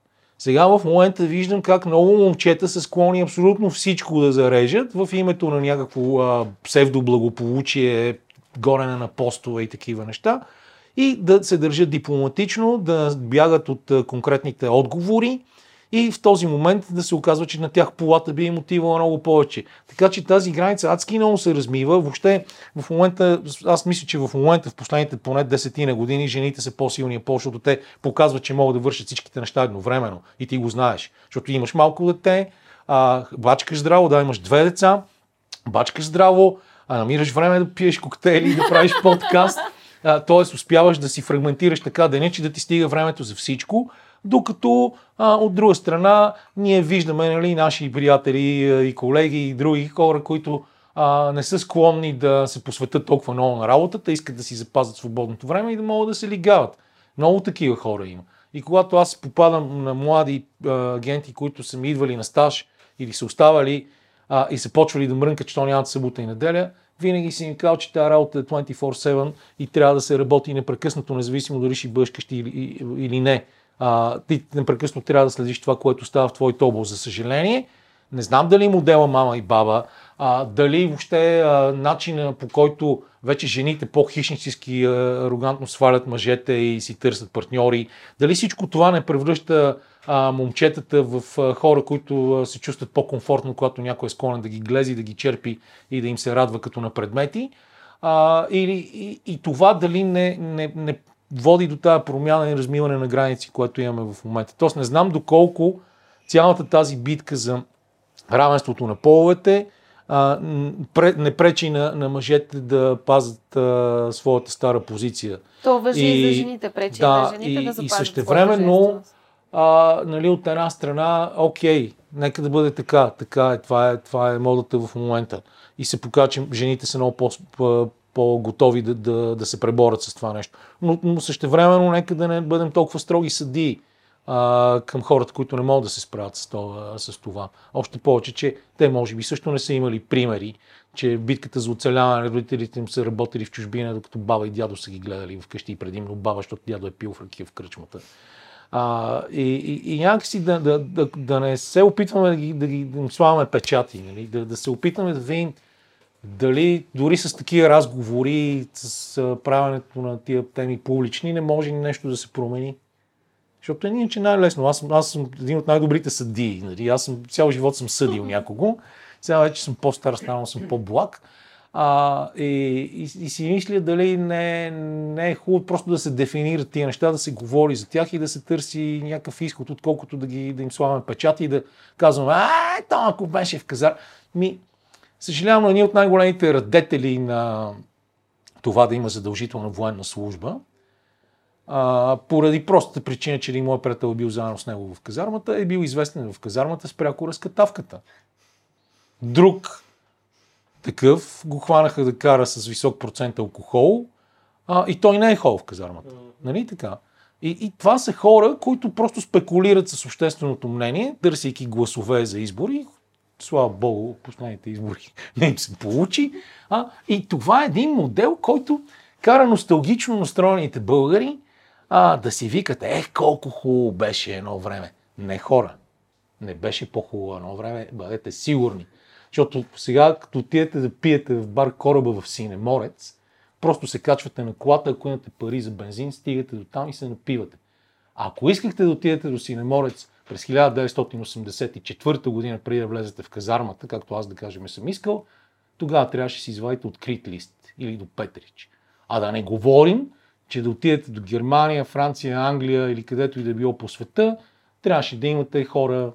Сега в момента виждам как много момчета са склонни абсолютно всичко да зарежат в името на някакво а, псевдоблагополучие, горене на постове и такива неща и да се държат дипломатично, да бягат от конкретните отговори и в този момент да се оказва, че на тях полата би им отивала много повече. Така че тази граница адски много се размива. Въобще в момента, аз мисля, че в момента в последните поне 10 на години жените са по-силни пол, защото те показват, че могат да вършат всичките неща едновременно и ти го знаеш. Защото имаш малко дете, а, бачкаш здраво, да, имаш две деца, бачкаш здраво, а намираш време да пиеш коктейли и да правиш подкаст. Т.е. успяваш да си фрагментираш така да не, че да ти стига времето за всичко, докато а, от друга страна ние виждаме нали, наши приятели и колеги и други хора, които а, не са склонни да се посветят толкова много на работата, искат да си запазят свободното време и да могат да се лигават. Много такива хора има. И когато аз попадам на млади а, агенти, които са ми идвали на стаж или са оставали а, и са почвали да мрънкат, че то нямат събота и неделя, винаги си им казал, че тази работа е 24-7 и трябва да се работи непрекъснато, независимо дали ще бъдеш или, или не. Ти непрекъснато трябва да следиш това, което става в твоето област. За съжаление, не знам дали модела мама и баба, а, дали въобще а, начина по който вече жените по-хищнически, арогантно свалят мъжете и си търсят партньори, дали всичко това не превръща а, момчетата в а, хора, които а, се чувстват по-комфортно, когато някой е склонен да ги глези, да ги черпи и да им се радва като на предмети. А, или, и, и това дали не, не, не води до тази промяна и размиване на граници, което имаме в момента. Тоест не знам доколко цялата тази битка за равенството на половете а, не пречи на, на мъжете да пазят а, своята стара позиция. То въжи и, И- за жените, пречи да, на жените и- да и запазят същевременно, своята женственост. А, нали, от една страна, окей, нека да бъде така, така е, това е, това е модата в момента. И се че жените са много по, по-готови да, да, да се преборят с това нещо. Но, но същевременно нека да не бъдем толкова строги съдии а, към хората, които не могат да се справят с това, с това. Още повече, че те може би също не са имали примери, че битката за оцеляване родителите им са работили в чужбина, докато баба и дядо са ги гледали вкъщи и предимно баба, защото дядо е пил в ръки в кръчмата. А, и, и, и някакси да, да, да, да не се опитваме да ги, да ги да им слагаме печати, нали? да, да се опитваме да видим дали дори с такива разговори, с правенето на тия теми публични, не може нещо да се промени. Защото е иначе най-лесно. Аз, аз съм един от най-добрите съдии. Нали? Аз съм, цял живот съм съдил някого. Сега вече съм по-стар, станал съм по-благ. А, и, и, и, си мисля дали не, не е хубаво просто да се дефинират тия неща, да се говори за тях и да се търси някакъв изход, отколкото да, ги, да им слагаме печати и да казваме, а, то ако беше в казар. Ми, съжалявам, едни от най-големите радетели на това да има задължителна военна служба, а, поради простата причина, че един мой приятел е бил заедно с него в казармата, е бил известен в казармата с пряко разкатавката. Друг такъв го хванаха да кара с висок процент алкохол а, и той не е хол в казармата. Нали така? И, и това са хора, които просто спекулират с общественото мнение, търсейки гласове за избори. Слава Богу, последните избори не им се получи. А, и това е един модел, който кара носталгично настроените българи а, да си викат, ех, колко хубаво беше едно време. Не хора. Не беше по-хубаво едно време, бъдете сигурни. Защото сега, като отидете да пиете в бар кораба в Синеморец, просто се качвате на колата, ако имате пари за бензин, стигате до там и се напивате. Ако искахте да отидете до Синеморец през 1984 година, преди да влезете в казармата, както аз да кажем съм искал, тогава трябваше да си извадите открит лист или до Петрич. А да не говорим, че да отидете до Германия, Франция, Англия или където и да било по света, трябваше да имате хора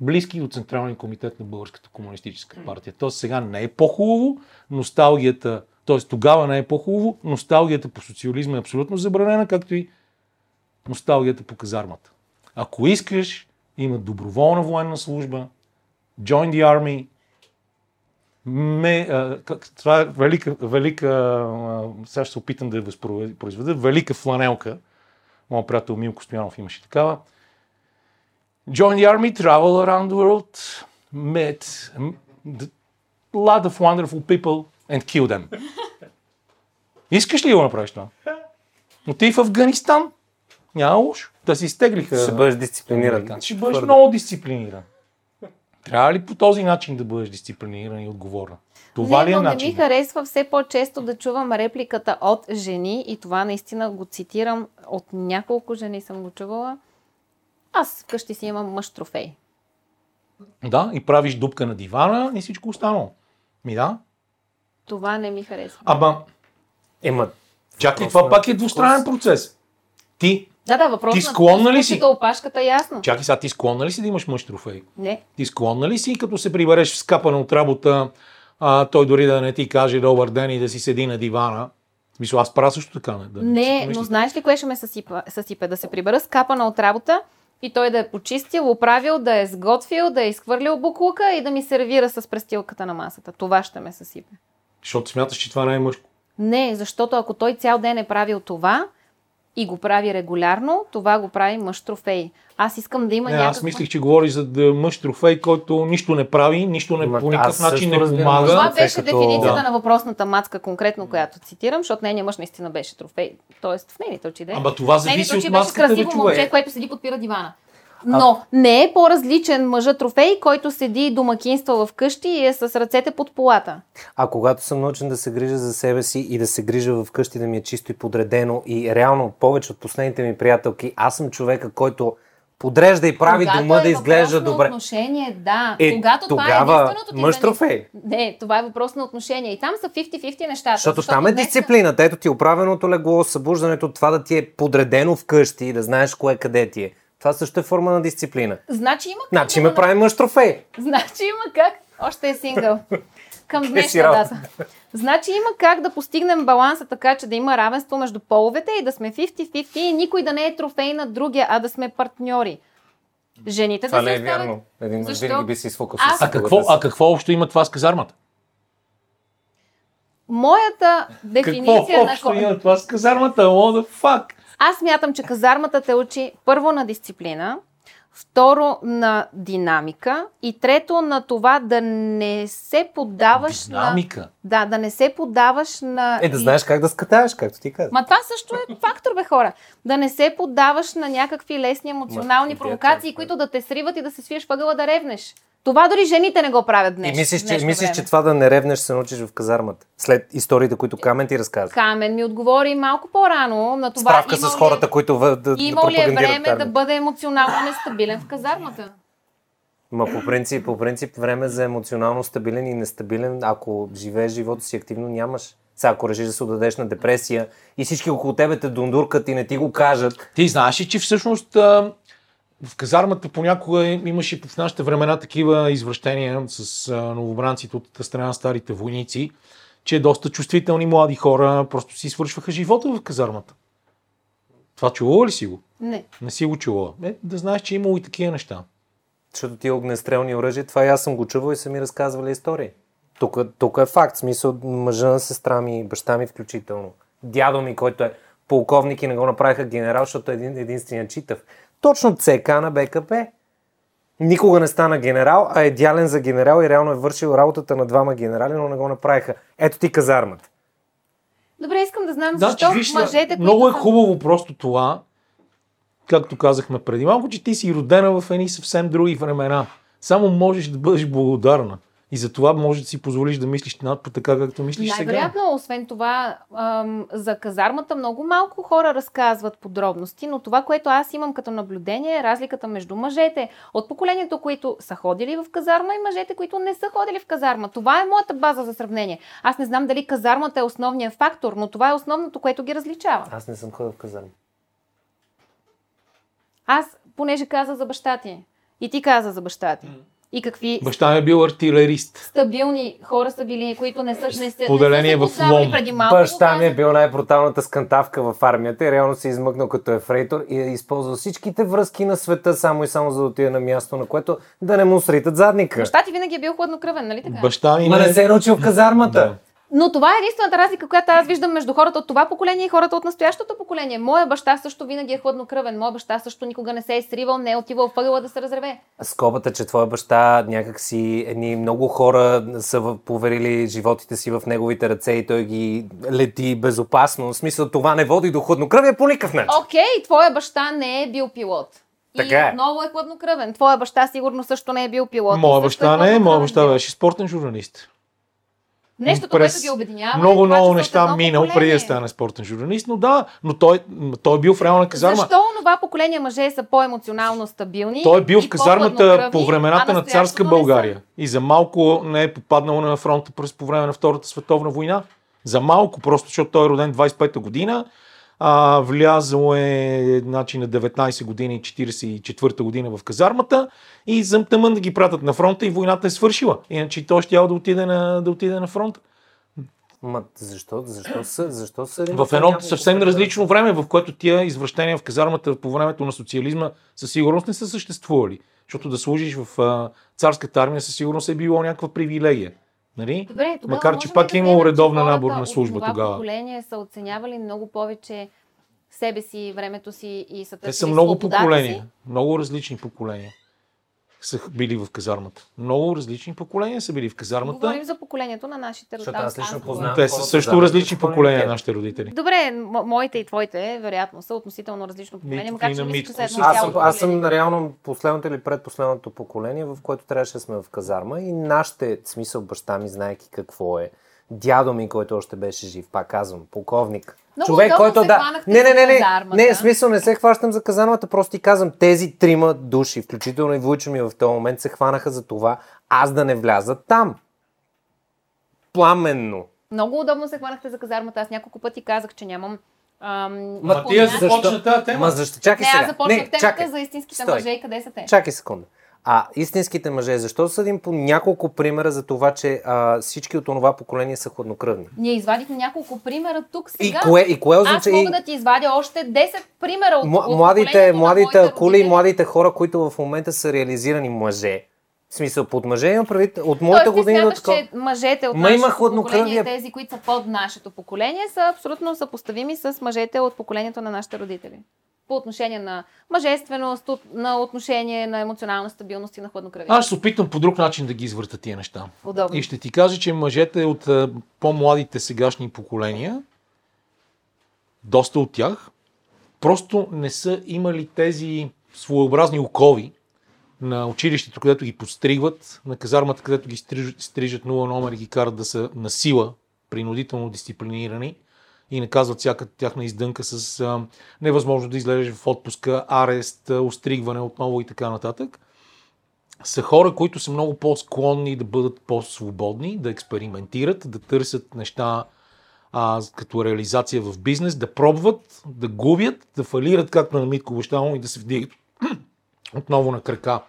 близки до Централния комитет на Българската комунистическа партия. Тоест сега не е по-хубаво, носталгията, т.е. тогава не е по-хубаво, носталгията по социализма е абсолютно забранена, както и носталгията по казармата. Ако искаш, има доброволна военна служба, join the army, ме, а, това е велика, велика а, сега ще се опитам да я възпроизведа, велика фланелка. Моят приятел Милко Стоянов имаше такава. Join the army, travel around the world, met a lot of wonderful people and kill them. Искаш ли го направиш това? Отиди в Афганистан. Няма лошо. Да си изтеглиха. Ще бъдеш дисциплиниран. американци. Ще бъдеш Твърде. много дисциплиниран. Трябва ли по този начин да бъдеш дисциплиниран и отговорен? Това не, ли е но не начин? ми харесва все по-често да чувам репликата от жени и това наистина го цитирам от няколко жени съм го чувала. Аз вкъщи си имам мъж трофей. Да, и правиш дупка на дивана и всичко останало. Ми да. Това не ми харесва. Ама, Ема, чакай, това пак е двустранен процес. Ти, Да, да, въпрос Ти на склонна ли си? Опашката ясно. чакай сега, ти склонна ли си да имаш мъж трофей? Не. Ти склонна ли си, като се прибереш скапана от работа, а, той дори да не ти каже добър ден и да си седи на дивана? Смисъл, аз правя също така. Не, да Не, но знаеш ли кое ще ме съсипа, съсипе? Да се прибера скапана от работа и той да е почистил, оправил, да е сготвил, да е изхвърлил буклука и да ми сервира с престилката на масата. Това ще ме съсипе. Защото смяташ, че това не е мъжко. Не, защото ако той цял ден е правил това и го прави регулярно, това го прави мъж трофей. Аз искам да има Не, някаква... аз мислих, че говориш за да, мъж трофей, който нищо не прави, нищо не, по никакъв начин не помага. Това беше като- дефиницията Да. на въпросната мацка, конкретно, която цитирам, защото нейният мъж наистина беше трофей. Тоест в нейните очи да е. Ама това зависи от беше маската, бе, красиво момче, което седи подпира дивана. Но не е по-различен мъжът трофей, който седи домакинства в къщи и е с ръцете под полата. А когато съм научен да се грижа за себе си и да се грижа вкъщи да ми е чисто и подредено и реално повече от последните ми приятелки, аз съм човека, който подрежда и прави Когато дома е да изглежда на добре. отношение, да. Е, Когато това е тогава единственото мъж трофей. Не, това е въпрос на отношение. И там са 50-50 нещата. Защото там е днес- дисциплината. Ето ти оправеното легло, събуждането, това да ти е подредено вкъщи и да знаеш кое къде ти е. Това също е форма на дисциплина. Значи има как Значи да ме го прави мъж трофей. Значи има как. Още е сингъл. Към си днешна дата. Значи има как да постигнем баланса така, че да има равенство между половете и да сме 50-50 и никой да не е трофей на другия, а да сме партньори. Жените Това да не се е оставят... вярно. Един мъж Защо? винаги би си изфукал Аз- с А какво, а какво общо има това с казармата? Моята Какво дефиниция на... общо има това с казармата? What the fuck? Аз мятам, че казармата те учи първо на дисциплина, второ на динамика и трето на това да не се поддаваш Динамика. на... Да, да не се поддаваш на... Е, да знаеш как да скатаеш, както ти каза. Ма това също е фактор, бе хора. Да не се поддаваш на някакви лесни емоционални Ма, провокации, идеята е- които да те сриват и да се свиеш въгъла да ревнеш. Това дори жените не го правят днес. И мислиш, че, мислиш, време. че това да не ревнеш се научиш в казармата? След историите, които Камен ти разказва. Камен ми отговори малко по-рано на това. Справка с ли- хората, които в- да, да Има ли е пропагандират време да армията. бъде емоционално нестабилен в казармата? Ма по принцип, по принцип време за емоционално стабилен и нестабилен, ако живееш живота си активно, нямаш. Сега, ако решиш да се отдадеш на депресия и всички около тебе те дундуркат и не ти го кажат, Ти знаеш ли, че всъщност а, в казармата понякога имаше в нашите времена такива извращения с новобранците от страна на старите войници, че доста чувствителни млади хора просто си свършваха живота в казармата. Това чувала ли си го? Не. Не си го чувала. Е, да знаеш, че е имало и такива неща. защото ти огнестрелни оръжия, това и аз съм го чувал и са ми разказвали истории. Тук, тук е факт, смисъл мъжа на сестра ми, баща ми включително. Дядо ми, който е полковник и не го направиха генерал, защото е един, единствения читав. Точно ЦК на БКП. Никога не стана генерал, а е идеален за генерал и реално е вършил работата на двама генерали, но не го направиха. Ето ти казармата. Добре, искам да знам Да, защо че виж, мъжете, които много е хубаво просто това, както казахме преди малко, че ти си родена в едни съвсем други времена. Само можеш да бъдеш благодарна. И за това можеш да си позволиш да мислиш над по така, както мислиш сега. Най-вероятно, освен това, ам, за казармата много малко хора разказват подробности, но това, което аз имам като наблюдение е разликата между мъжете от поколението, които са ходили в казарма и мъжете, които не са ходили в казарма. Това е моята база за сравнение. Аз не знам дали казармата е основният фактор, но това е основното, което ги различава. Аз не съм ходил в казарма. Аз, понеже каза за баща ти, и ти каза за баща ти, и какви Баща ми е бил артилерист. стабилни хора са били, които не са, не са, Поделение не в са лом. преди малко. Баща ми е бил най-бруталната скантавка в армията и реално се е измъкнал като ефрейтор и е използвал всичките връзки на света само и само за да отиде на място, на което да не му сритат задника. Баща ти винаги е бил хладнокръвен, нали така? Баща ми Ма не не се е научил в казармата. Да. Но това е единствената разлика, която аз виждам между хората от това поколение и хората от настоящото поколение. Моя баща също винаги е хладнокръвен. Моя баща също никога не се е сривал, не е отивал в ъгъла да се разреве. Скобата, че твоя баща някакси едни много хора са поверили животите си в неговите ръце и той ги лети безопасно. В смисъл това не води до хладнокръвие по никакъв начин. Окей, твоя баща не е бил пилот. И Така е. отново е хладнокръвен. Твоя баща сигурно също не е бил пилот. Моя И също баща не е, моя баща беше спортен журналист. През което ги обединява. е Много, че много неща едно минал преди да стане спортен журналист, но да, но той, той е бил в реална казарма. Защо това поколение мъже са по-емоционално стабилни? Той е бил в казармата по времената на царска България. И за малко не е попаднал на фронта през по време на Втората световна война. За малко, просто защото той е роден 25-та година. А, влязъл е значи, на 19 години, 44-та година в казармата и за тъмън да ги пратят на фронта и войната е свършила. Иначе той ще да отиде на, да отиде на фронта. Ма защо, защо са, защо са В едно съвсем различно време, в което тия извращения в казармата по времето на социализма със сигурност не са съществували. Защото да служиш в а, царската армия със сигурност е било някаква привилегия. Нали? Добре, тогава Макар, че пак да е имало редовна наборна от служба това тогава. поколение са оценявали много повече себе си, времето си и са Те са много поколения. Си. Много различни поколения са били в казармата. Много различни поколения са били в казармата. Говорим за поколението на нашите родители. аз лично познавам Те са също различни поколения, нашите родители. Добре, моите и твоите, вероятно, са относително различно поколение, макар и че на мисля, че едно. Аз съм, аз съм реално последното или предпоследното поколение, в което трябваше да сме в казарма и нашите, в смисъл баща ми, знаеки какво е, дядо ми, който още беше жив, пак казвам, полковник. Много Човек, който се да. Не, не, не, не, казармата. не, смисъл не се хващам за казармата, просто ти казвам, тези трима души, включително и Войчо ми в този момент, се хванаха за това аз да не вляза там. Пламенно. Много удобно се хванахте за казармата. Аз няколко пъти казах, че нямам Ам, Ма ти я започна тази тема. Ма защо? Чакай Не, аз сега. започнах не, темата чакай. за истинските Стой. мъже и къде са те. Чакай секунда. А истинските мъже, защо съдим по няколко примера за това, че а, всички от това поколение са хладнокръвни? Ние извадихме няколко примера тук И сега. кое, и кое Аз означава? мога и- да ти извадя още 10 примера от, М- от младите, на младите акули и младите хора, които в момента са реализирани мъже. В смисъл, под мъже имам предвид от моята Тоест, година такова. че мъжете от Ма нашето поколение, тези, които са под нашето поколение, са абсолютно съпоставими с мъжете от поколението на нашите родители. По отношение на мъжественост, на отношение на емоционална стабилност и на хладнокръвие. Аз ще се опитам по друг начин да ги извърта тия неща. Удобно. И ще ти кажа, че мъжете от по-младите сегашни поколения, доста от тях, просто не са имали тези своеобразни окови на училището, където ги подстригват, на казармата, където ги стрижат, стрижат нула номер и ги карат да са на сила, принудително дисциплинирани и наказват всяка тяхна издънка с а, невъзможност да излезеш в отпуска, арест, остригване отново и така нататък, са хора, които са много по-склонни да бъдат по-свободни, да експериментират, да търсят неща а, като реализация в бизнес, да пробват, да губят, да фалират, както на Митко обещавам, и да се вдигат отново на крака.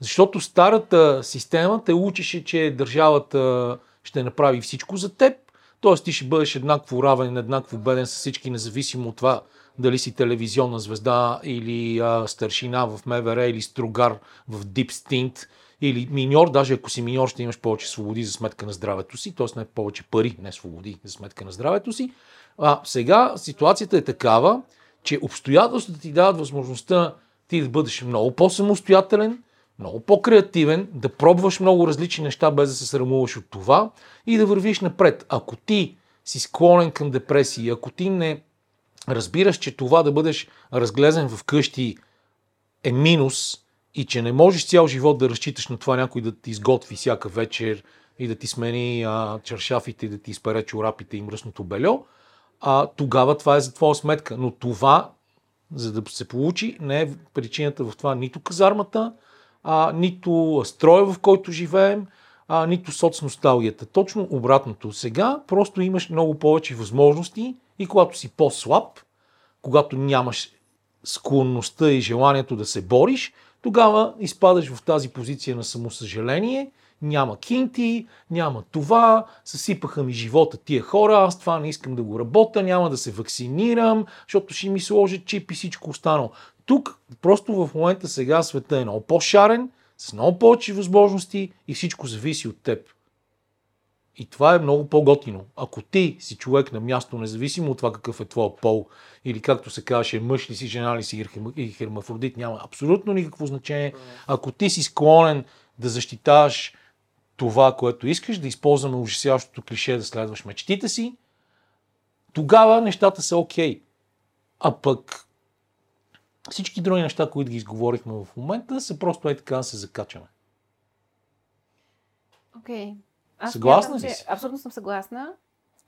Защото старата система те учеше, че държавата ще направи всичко за теб, т.е. ти ще бъдеш еднакво равен, еднакво беден с всички, независимо от това дали си телевизионна звезда или а, старшина в МВР или стругар в Deep Stint или миньор, даже ако си миньор ще имаш повече свободи за сметка на здравето си, т.е. не повече пари, не свободи за сметка на здравето си. А сега ситуацията е такава, че обстоятелствата ти дават възможността ти да бъдеш много по-самостоятелен, много по-креативен, да пробваш много различни неща без да се срамуваш от това и да вървиш напред. Ако ти си склонен към депресия, ако ти не разбираш, че това да бъдеш разглезен в къщи е минус и че не можеш цял живот да разчиташ на това някой да ти изготви всяка вечер и да ти смени а, чершафите да ти изпере чорапите и мръсното бельо, а, тогава това е за твоя сметка. Но това, за да се получи, не е причината в това нито казармата, а, нито строя, в който живеем, а, нито соцносталгията. Точно обратното. Сега просто имаш много повече възможности и когато си по-слаб, когато нямаш склонността и желанието да се бориш, тогава изпадаш в тази позиция на самосъжаление, няма кинти, няма това, съсипаха ми живота тия хора, аз това не искам да го работя, няма да се вакцинирам, защото ще ми сложат чип и всичко останало. Тук просто в момента сега света е много по-шарен, с много повече възможности и всичко зависи от теб. И това е много по-готино. Ако ти си човек на място, независимо от това какъв е твой пол, или както се казваше, мъж ли си, жена ли си или хермафродит, няма абсолютно никакво значение. Ако ти си склонен да защитаваш това, което искаш, да използваме ужасяващото клише да следваш мечтите си, тогава нещата са окей. Okay. А пък всички други неща, които ги изговорихме в момента, са просто е така да се закачаме. Окей. Okay. Аз съгласна смятам, ли че, си? Абсолютно съм съгласна.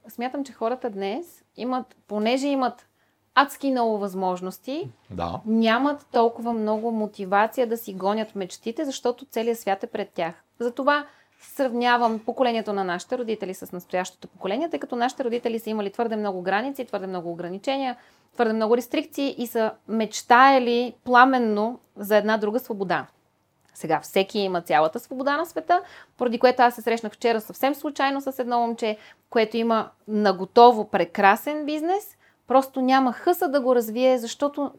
Смятам, че хората днес имат, понеже имат адски много възможности, Да. нямат толкова много мотивация да си гонят мечтите, защото целият свят е пред тях. Затова сравнявам поколението на нашите родители с настоящото поколение, тъй като нашите родители са имали твърде много граници, твърде много ограничения, твърде много рестрикции и са мечтаели пламенно за една друга свобода. Сега всеки има цялата свобода на света, поради което аз се срещнах вчера съвсем случайно с едно момче, което има наготово прекрасен бизнес, просто няма хъса да го развие, защото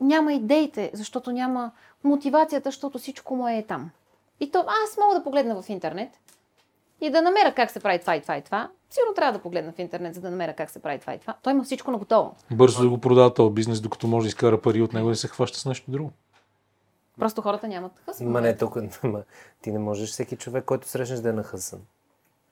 няма идеите, защото няма мотивацията, защото всичко му е там. И то аз мога да погледна в интернет и да намеря как се прави това и това и това. Сигурно трябва да погледна в интернет, за да намеря как се прави това и това. Той има всичко на готово. Бързо да го продава този бизнес, докато може да изкара пари от него и да се хваща с нещо друго. Просто хората нямат хъс. Ма не, тук ма, ти не можеш всеки човек, който срещнеш да е нахъсан.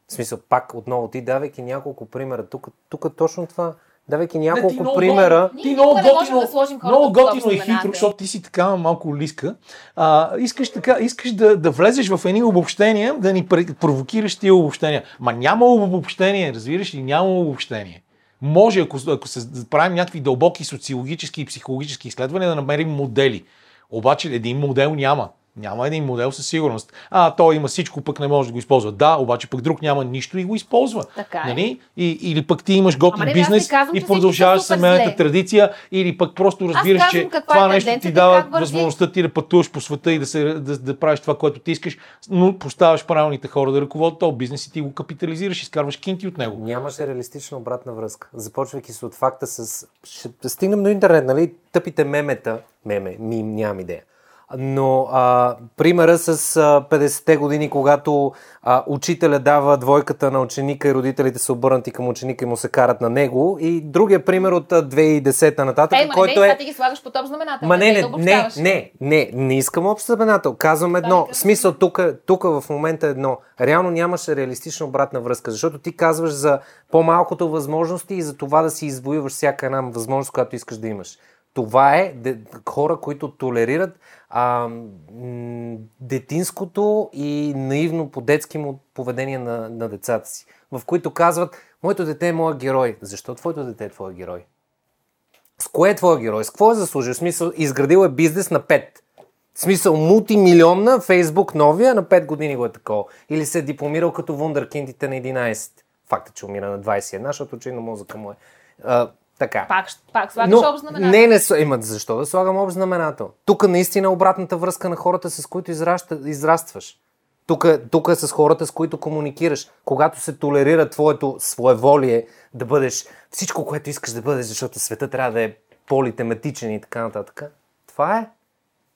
В смисъл, пак отново, ти давайки няколко примера, тук, тук точно това, давайки няколко ти много примера, Ние Ти много не готино, да сложим много готино и хитро, защото ти си така малко лиска. А, искаш така, искаш да, да влезеш в едни обобщения, да ни пр- провокираш тия обобщения. Ма няма обобщение, разбираш ли? Няма обобщение. Може, ако, ако се правим някакви дълбоки социологически и психологически изследвания, да намерим модели. Обаче един модел няма. Няма един модел със сигурност. А, той има всичко, пък не може да го използва. Да, обаче пък друг няма нищо и го използва. Така е. Нали? И, или пък ти имаш готин бизнес казвам, и продължаваш семейната традиция, или пък просто разбираш, казвам че това е нещо ти дава възможността ти да пътуваш по света и да, се, да, да правиш това, което ти искаш, но поставяш правилните хора да ръководят този бизнес и ти го капитализираш, изкарваш кинти от него. нямаше реалистична обратна връзка. Започвайки се от факта с... Ще стигнем до интернет, нали? Тъпите мемета, меме, мим, нямам идея. Но а, примера с а, 50-те години, когато а, учителя дава двойката на ученика и родителите са обърнати към ученика и му се карат на него. И другия пример от а, 2010-та нататък, Ей, който не, е... ти ги слагаш по топ знаменател. Ма не, не, не, не, не, не искам общ знаменател. Казвам едно. Да, смисъл, тук, тук в момента е едно. Реално нямаше реалистична обратна връзка, защото ти казваш за по-малкото възможности и за това да си извоюваш всяка една възможност, която искаш да имаш. Това е хора, които толерират а, детинското и наивно по-детски му поведение на, на децата си, в които казват, моето дете е моят герой. Защо твоето дете е твой герой? С кое е твоя герой? С какво е заслужил? В смисъл, изградил е бизнес на 5. В смисъл, мултимилионна, Фейсбук новия, на 5 години го е такова. Или се е дипломирал като вундеркиндите на 11. Факта, че умира на 21, защото очевидно мозъка му е. А, така. Пак, пак слагаш Но, общ знаменател. не, не, с- има, защо да слагам общ знаменател? Тук наистина обратната връзка на хората, с които израща, израстваш. Тук, тук е с хората, с които комуникираш. Когато се толерира твоето своеволие да бъдеш всичко, което искаш да бъдеш, защото света трябва да е политематичен и така нататък. Това е.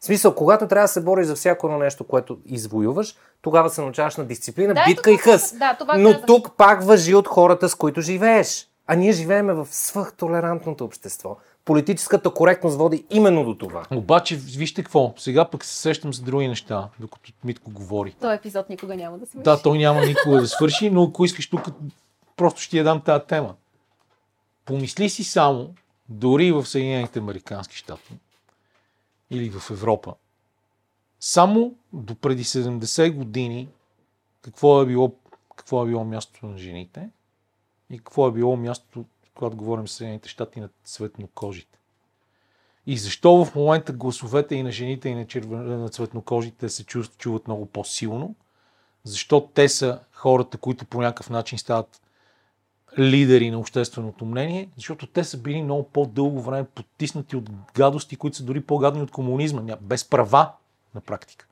В смисъл, когато трябва да се бориш за всяко едно нещо, което извоюваш, тогава се научаваш на дисциплина, Да, битка и това- хъс. да, това Но казах. тук пак въжи от хората, с които живееш. А ние живееме в свъхтолерантното общество. Политическата коректност води именно до това. Обаче, вижте какво, сега пък се сещам за други неща, докато Митко говори. Този епизод никога няма да свърши. Да, той няма никога да свърши, но ако искаш тук, просто ще я дам тази тема. Помисли си само, дори в Съединените Американски щати или в Европа, само до преди 70 години какво е било, какво е било мястото на жените и какво е било мястото, когато говорим за Съединените щати на цветнокожите. И защо в момента гласовете и на жените и на, червен... на цветнокожите се чувстват, чуват много по-силно? Защо те са хората, които по някакъв начин стават лидери на общественото мнение? Защото те са били много по-дълго време потиснати от гадости, които са дори по-гадни от комунизма, без права на практика.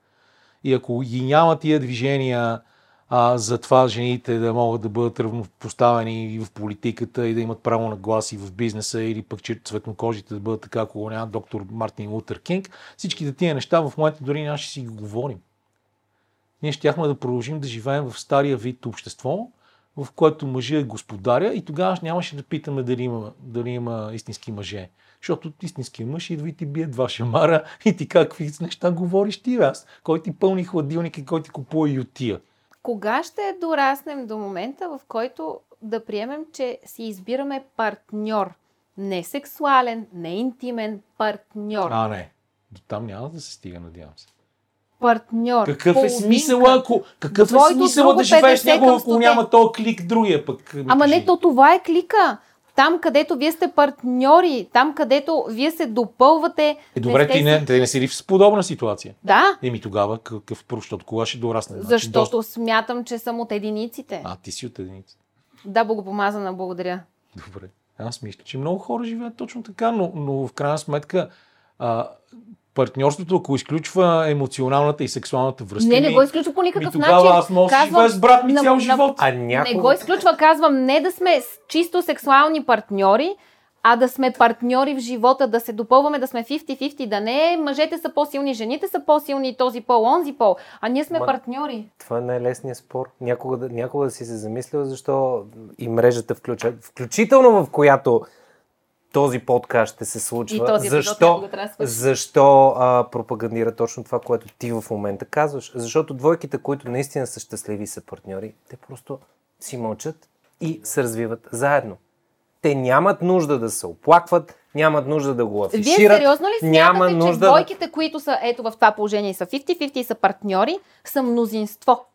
И ако ги няма тия движения а, за това жените да могат да бъдат равнопоставени и в политиката и да имат право на глас и в бизнеса или пък че цветнокожите да бъдат така, ако го няма доктор Мартин Лутер Кинг, всичките тия неща в момента дори нямаше си ги говорим. Ние щяхме да продължим да живеем в стария вид общество, в което мъжът е господаря и тогава нямаше да питаме дали има, дали има истински мъже. Защото истински мъж идва и ти бие два шамара и ти какви неща говориш ти, аз. Кой ти пълни хладилник и кой ти купува ютия. Кога ще дораснем до момента, в който да приемем, че си избираме партньор? Не сексуален, не интимен, партньор. А, не. До там няма да се стига, надявам се. Партньор. Какъв е смисъла, ако, какъв е друго да живееш 50 с него, към ако 100? няма то клик другия пък? Ама не, то това е клика. Там, където вие сте партньори, там, където вие се допълвате. Е, добре, сте ти не, те не си ли в подобна ситуация? Да, Еми тогава какъв защото кога ще дорасне? Значи, защото доста- смятам, че съм от единиците. А, ти си от единица. Да, богопомазана, благодаря. Добре. Аз мисля, че много хора живеят точно така, но, но в крайна сметка а, партньорството, ако изключва емоционалната и сексуалната връзка, Не, не го изключва по никакъв ми начин. аз мога живея с брат ми на- цял на- живот. А Не някой... го изключва, казвам, не да сме чисто сексуални партньори, а да сме партньори в живота, да се допълваме, да сме 50-50, да не мъжете са по-силни, жените са по-силни, този пол, онзи пол, а ние сме Ма- партньори. Това е най-лесният спор. Някога, да- някога да си се замислил защо и мрежата включва, включително в която този подкаст ще се случва. И този защо, защо а, пропагандира точно това, което ти в момента казваш? Защото двойките, които наистина са щастливи и са партньори, те просто си мълчат и се развиват заедно. Те нямат нужда да се оплакват, нямат нужда да го Вие афишират. сериозно ли смятате, няма че нужда двойките, които са ето в това положение и са 50-50 и са партньори, са мнозинство?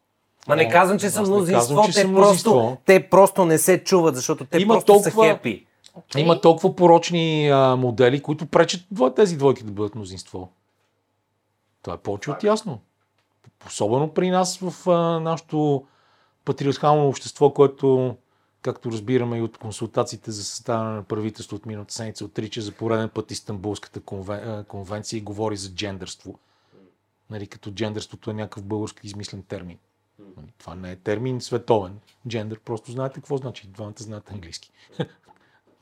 Ма не казвам, че са мнозинство, казвам, че те, са просто, мнозинство. те просто не се чуват, защото те Има просто толкова- са хепи. Okay. Има толкова порочни а, модели, които пречат тези двойки да бъдат мнозинство. Това е повече от ясно. Особено при нас в а, нашето патриархално общество, което, както разбираме и от консултациите за съставяне на правителство от миналата седмица, отрича за пореден път Истанбулската конвен... конвенция и говори за джендърство. Нали, като джендърството е някакъв български измислен термин. Нали, Това не е термин световен. Джендър, просто знаете какво значи. Двамата знаят английски.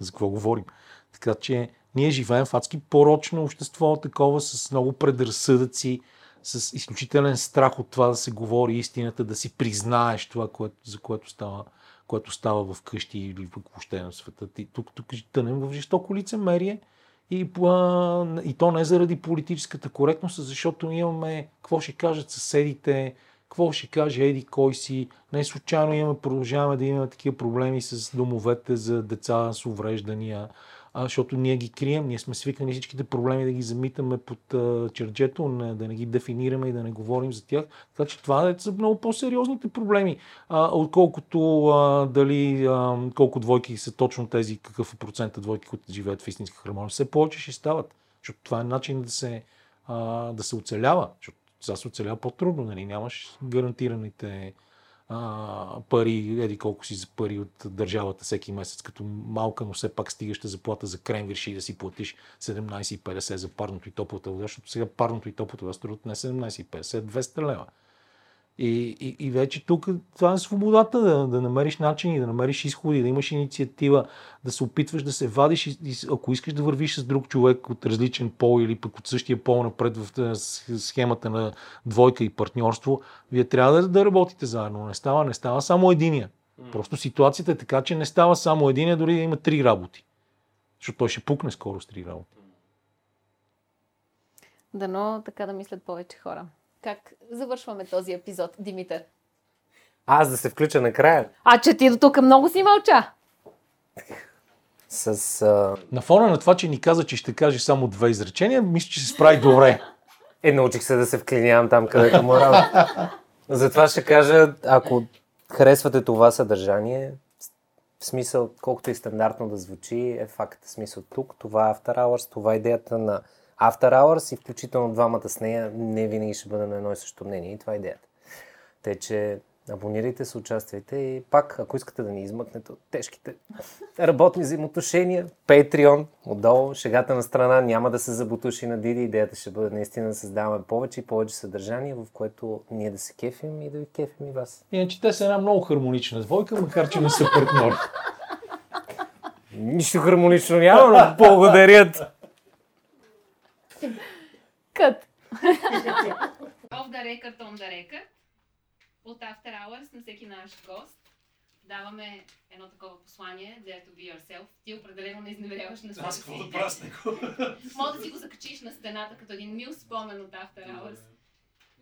За какво говорим? Така че ние живеем в адски порочно общество, такова с много предразсъдъци, с изключителен страх от това да се говори истината, да си признаеш това, което, за което става, което става в къщи или въобще на света. И тук, тук тънем в жестоко лицемерие и, а, и то не заради политическата коректност, защото имаме какво ще кажат съседите, какво ще каже еди кой си. Не случайно имаме, продължаваме да имаме такива проблеми с домовете за деца с увреждания, а, защото ние ги крием, ние сме свикнали всичките проблеми да ги замитаме под а, черджето, не, да не ги дефинираме и да не говорим за тях. Така че това са много по-сериозните проблеми, а, отколкото а, дали а, колко двойки са точно тези, какъв е процента двойки, които живеят в истинска хармония. Все повече ще стават, защото това е начин да се, а, да се оцелява. Защото сега се по-трудно, нали? нямаш гарантираните а, пари, еди колко си за пари от държавата всеки месец, като малка, но все пак стигаща заплата за крем вирши да си платиш 17,50 за парното и топлата вода, защото сега парното и топлата вода струват не 17,50, 200 лева. И, и, и вече тук това е свободата да, да намериш начини, да намериш изходи, да имаш инициатива, да се опитваш да се вадиш и, и ако искаш да вървиш с друг човек от различен пол или пък от същия пол напред в схемата на двойка и партньорство, вие трябва да, да работите заедно. Не става, не става само единия. Просто ситуацията е така, че не става само единия, дори да има три работи. Защото той ще пукне скоро с три работи. Дано така да мислят повече хора. Как завършваме този епизод, Димитър? Аз да се включа накрая. А, че ти до тук много си мълча. С... А... На фона на това, че ни каза, че ще каже само две изречения, мисля, че се справи добре. Е, научих се да се вклинявам там, където му работа. Затова ще кажа, ако харесвате това съдържание, в смисъл, колкото и стандартно да звучи, е факт. В смисъл тук, това е After Hours, това е идеята на After Hours и включително двамата с нея не винаги ще бъде на едно и също мнение и това е идеята. Те, че абонирайте се, участвайте и пак, ако искате да ни измъкнете от тежките работни взаимоотношения, Patreon, отдолу, шегата на страна, няма да се забутуши на Диди, идеята ще бъде наистина да създаваме повече и повече съдържание, в което ние да се кефим и да ви кефим и вас. Иначе те са една много хармонична двойка, макар че не са партньори. Нищо хармонично няма, но благодарят. Кът. Off the record, on the record. От After Hours на всеки наш гост даваме едно такова послание, Dare to be yourself. Ти определено не изневеряваш на себе си. какво да правя с него? Мога да си го закачиш на стената като един мил спомен от After Hours,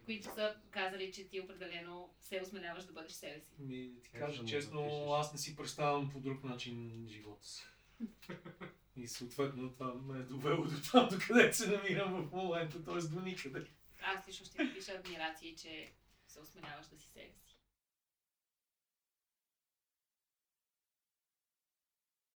които са казали, че ти определено се осмеляваш да бъдеш себе си. Ми, да ти кажа честно, аз не си представям по друг начин живота си. И съответно това ме е довело до там, до където се намирам в момента, т.е. до никъде. Аз лично ще ти пиша адмирации, че се осмеляваш да си себе си.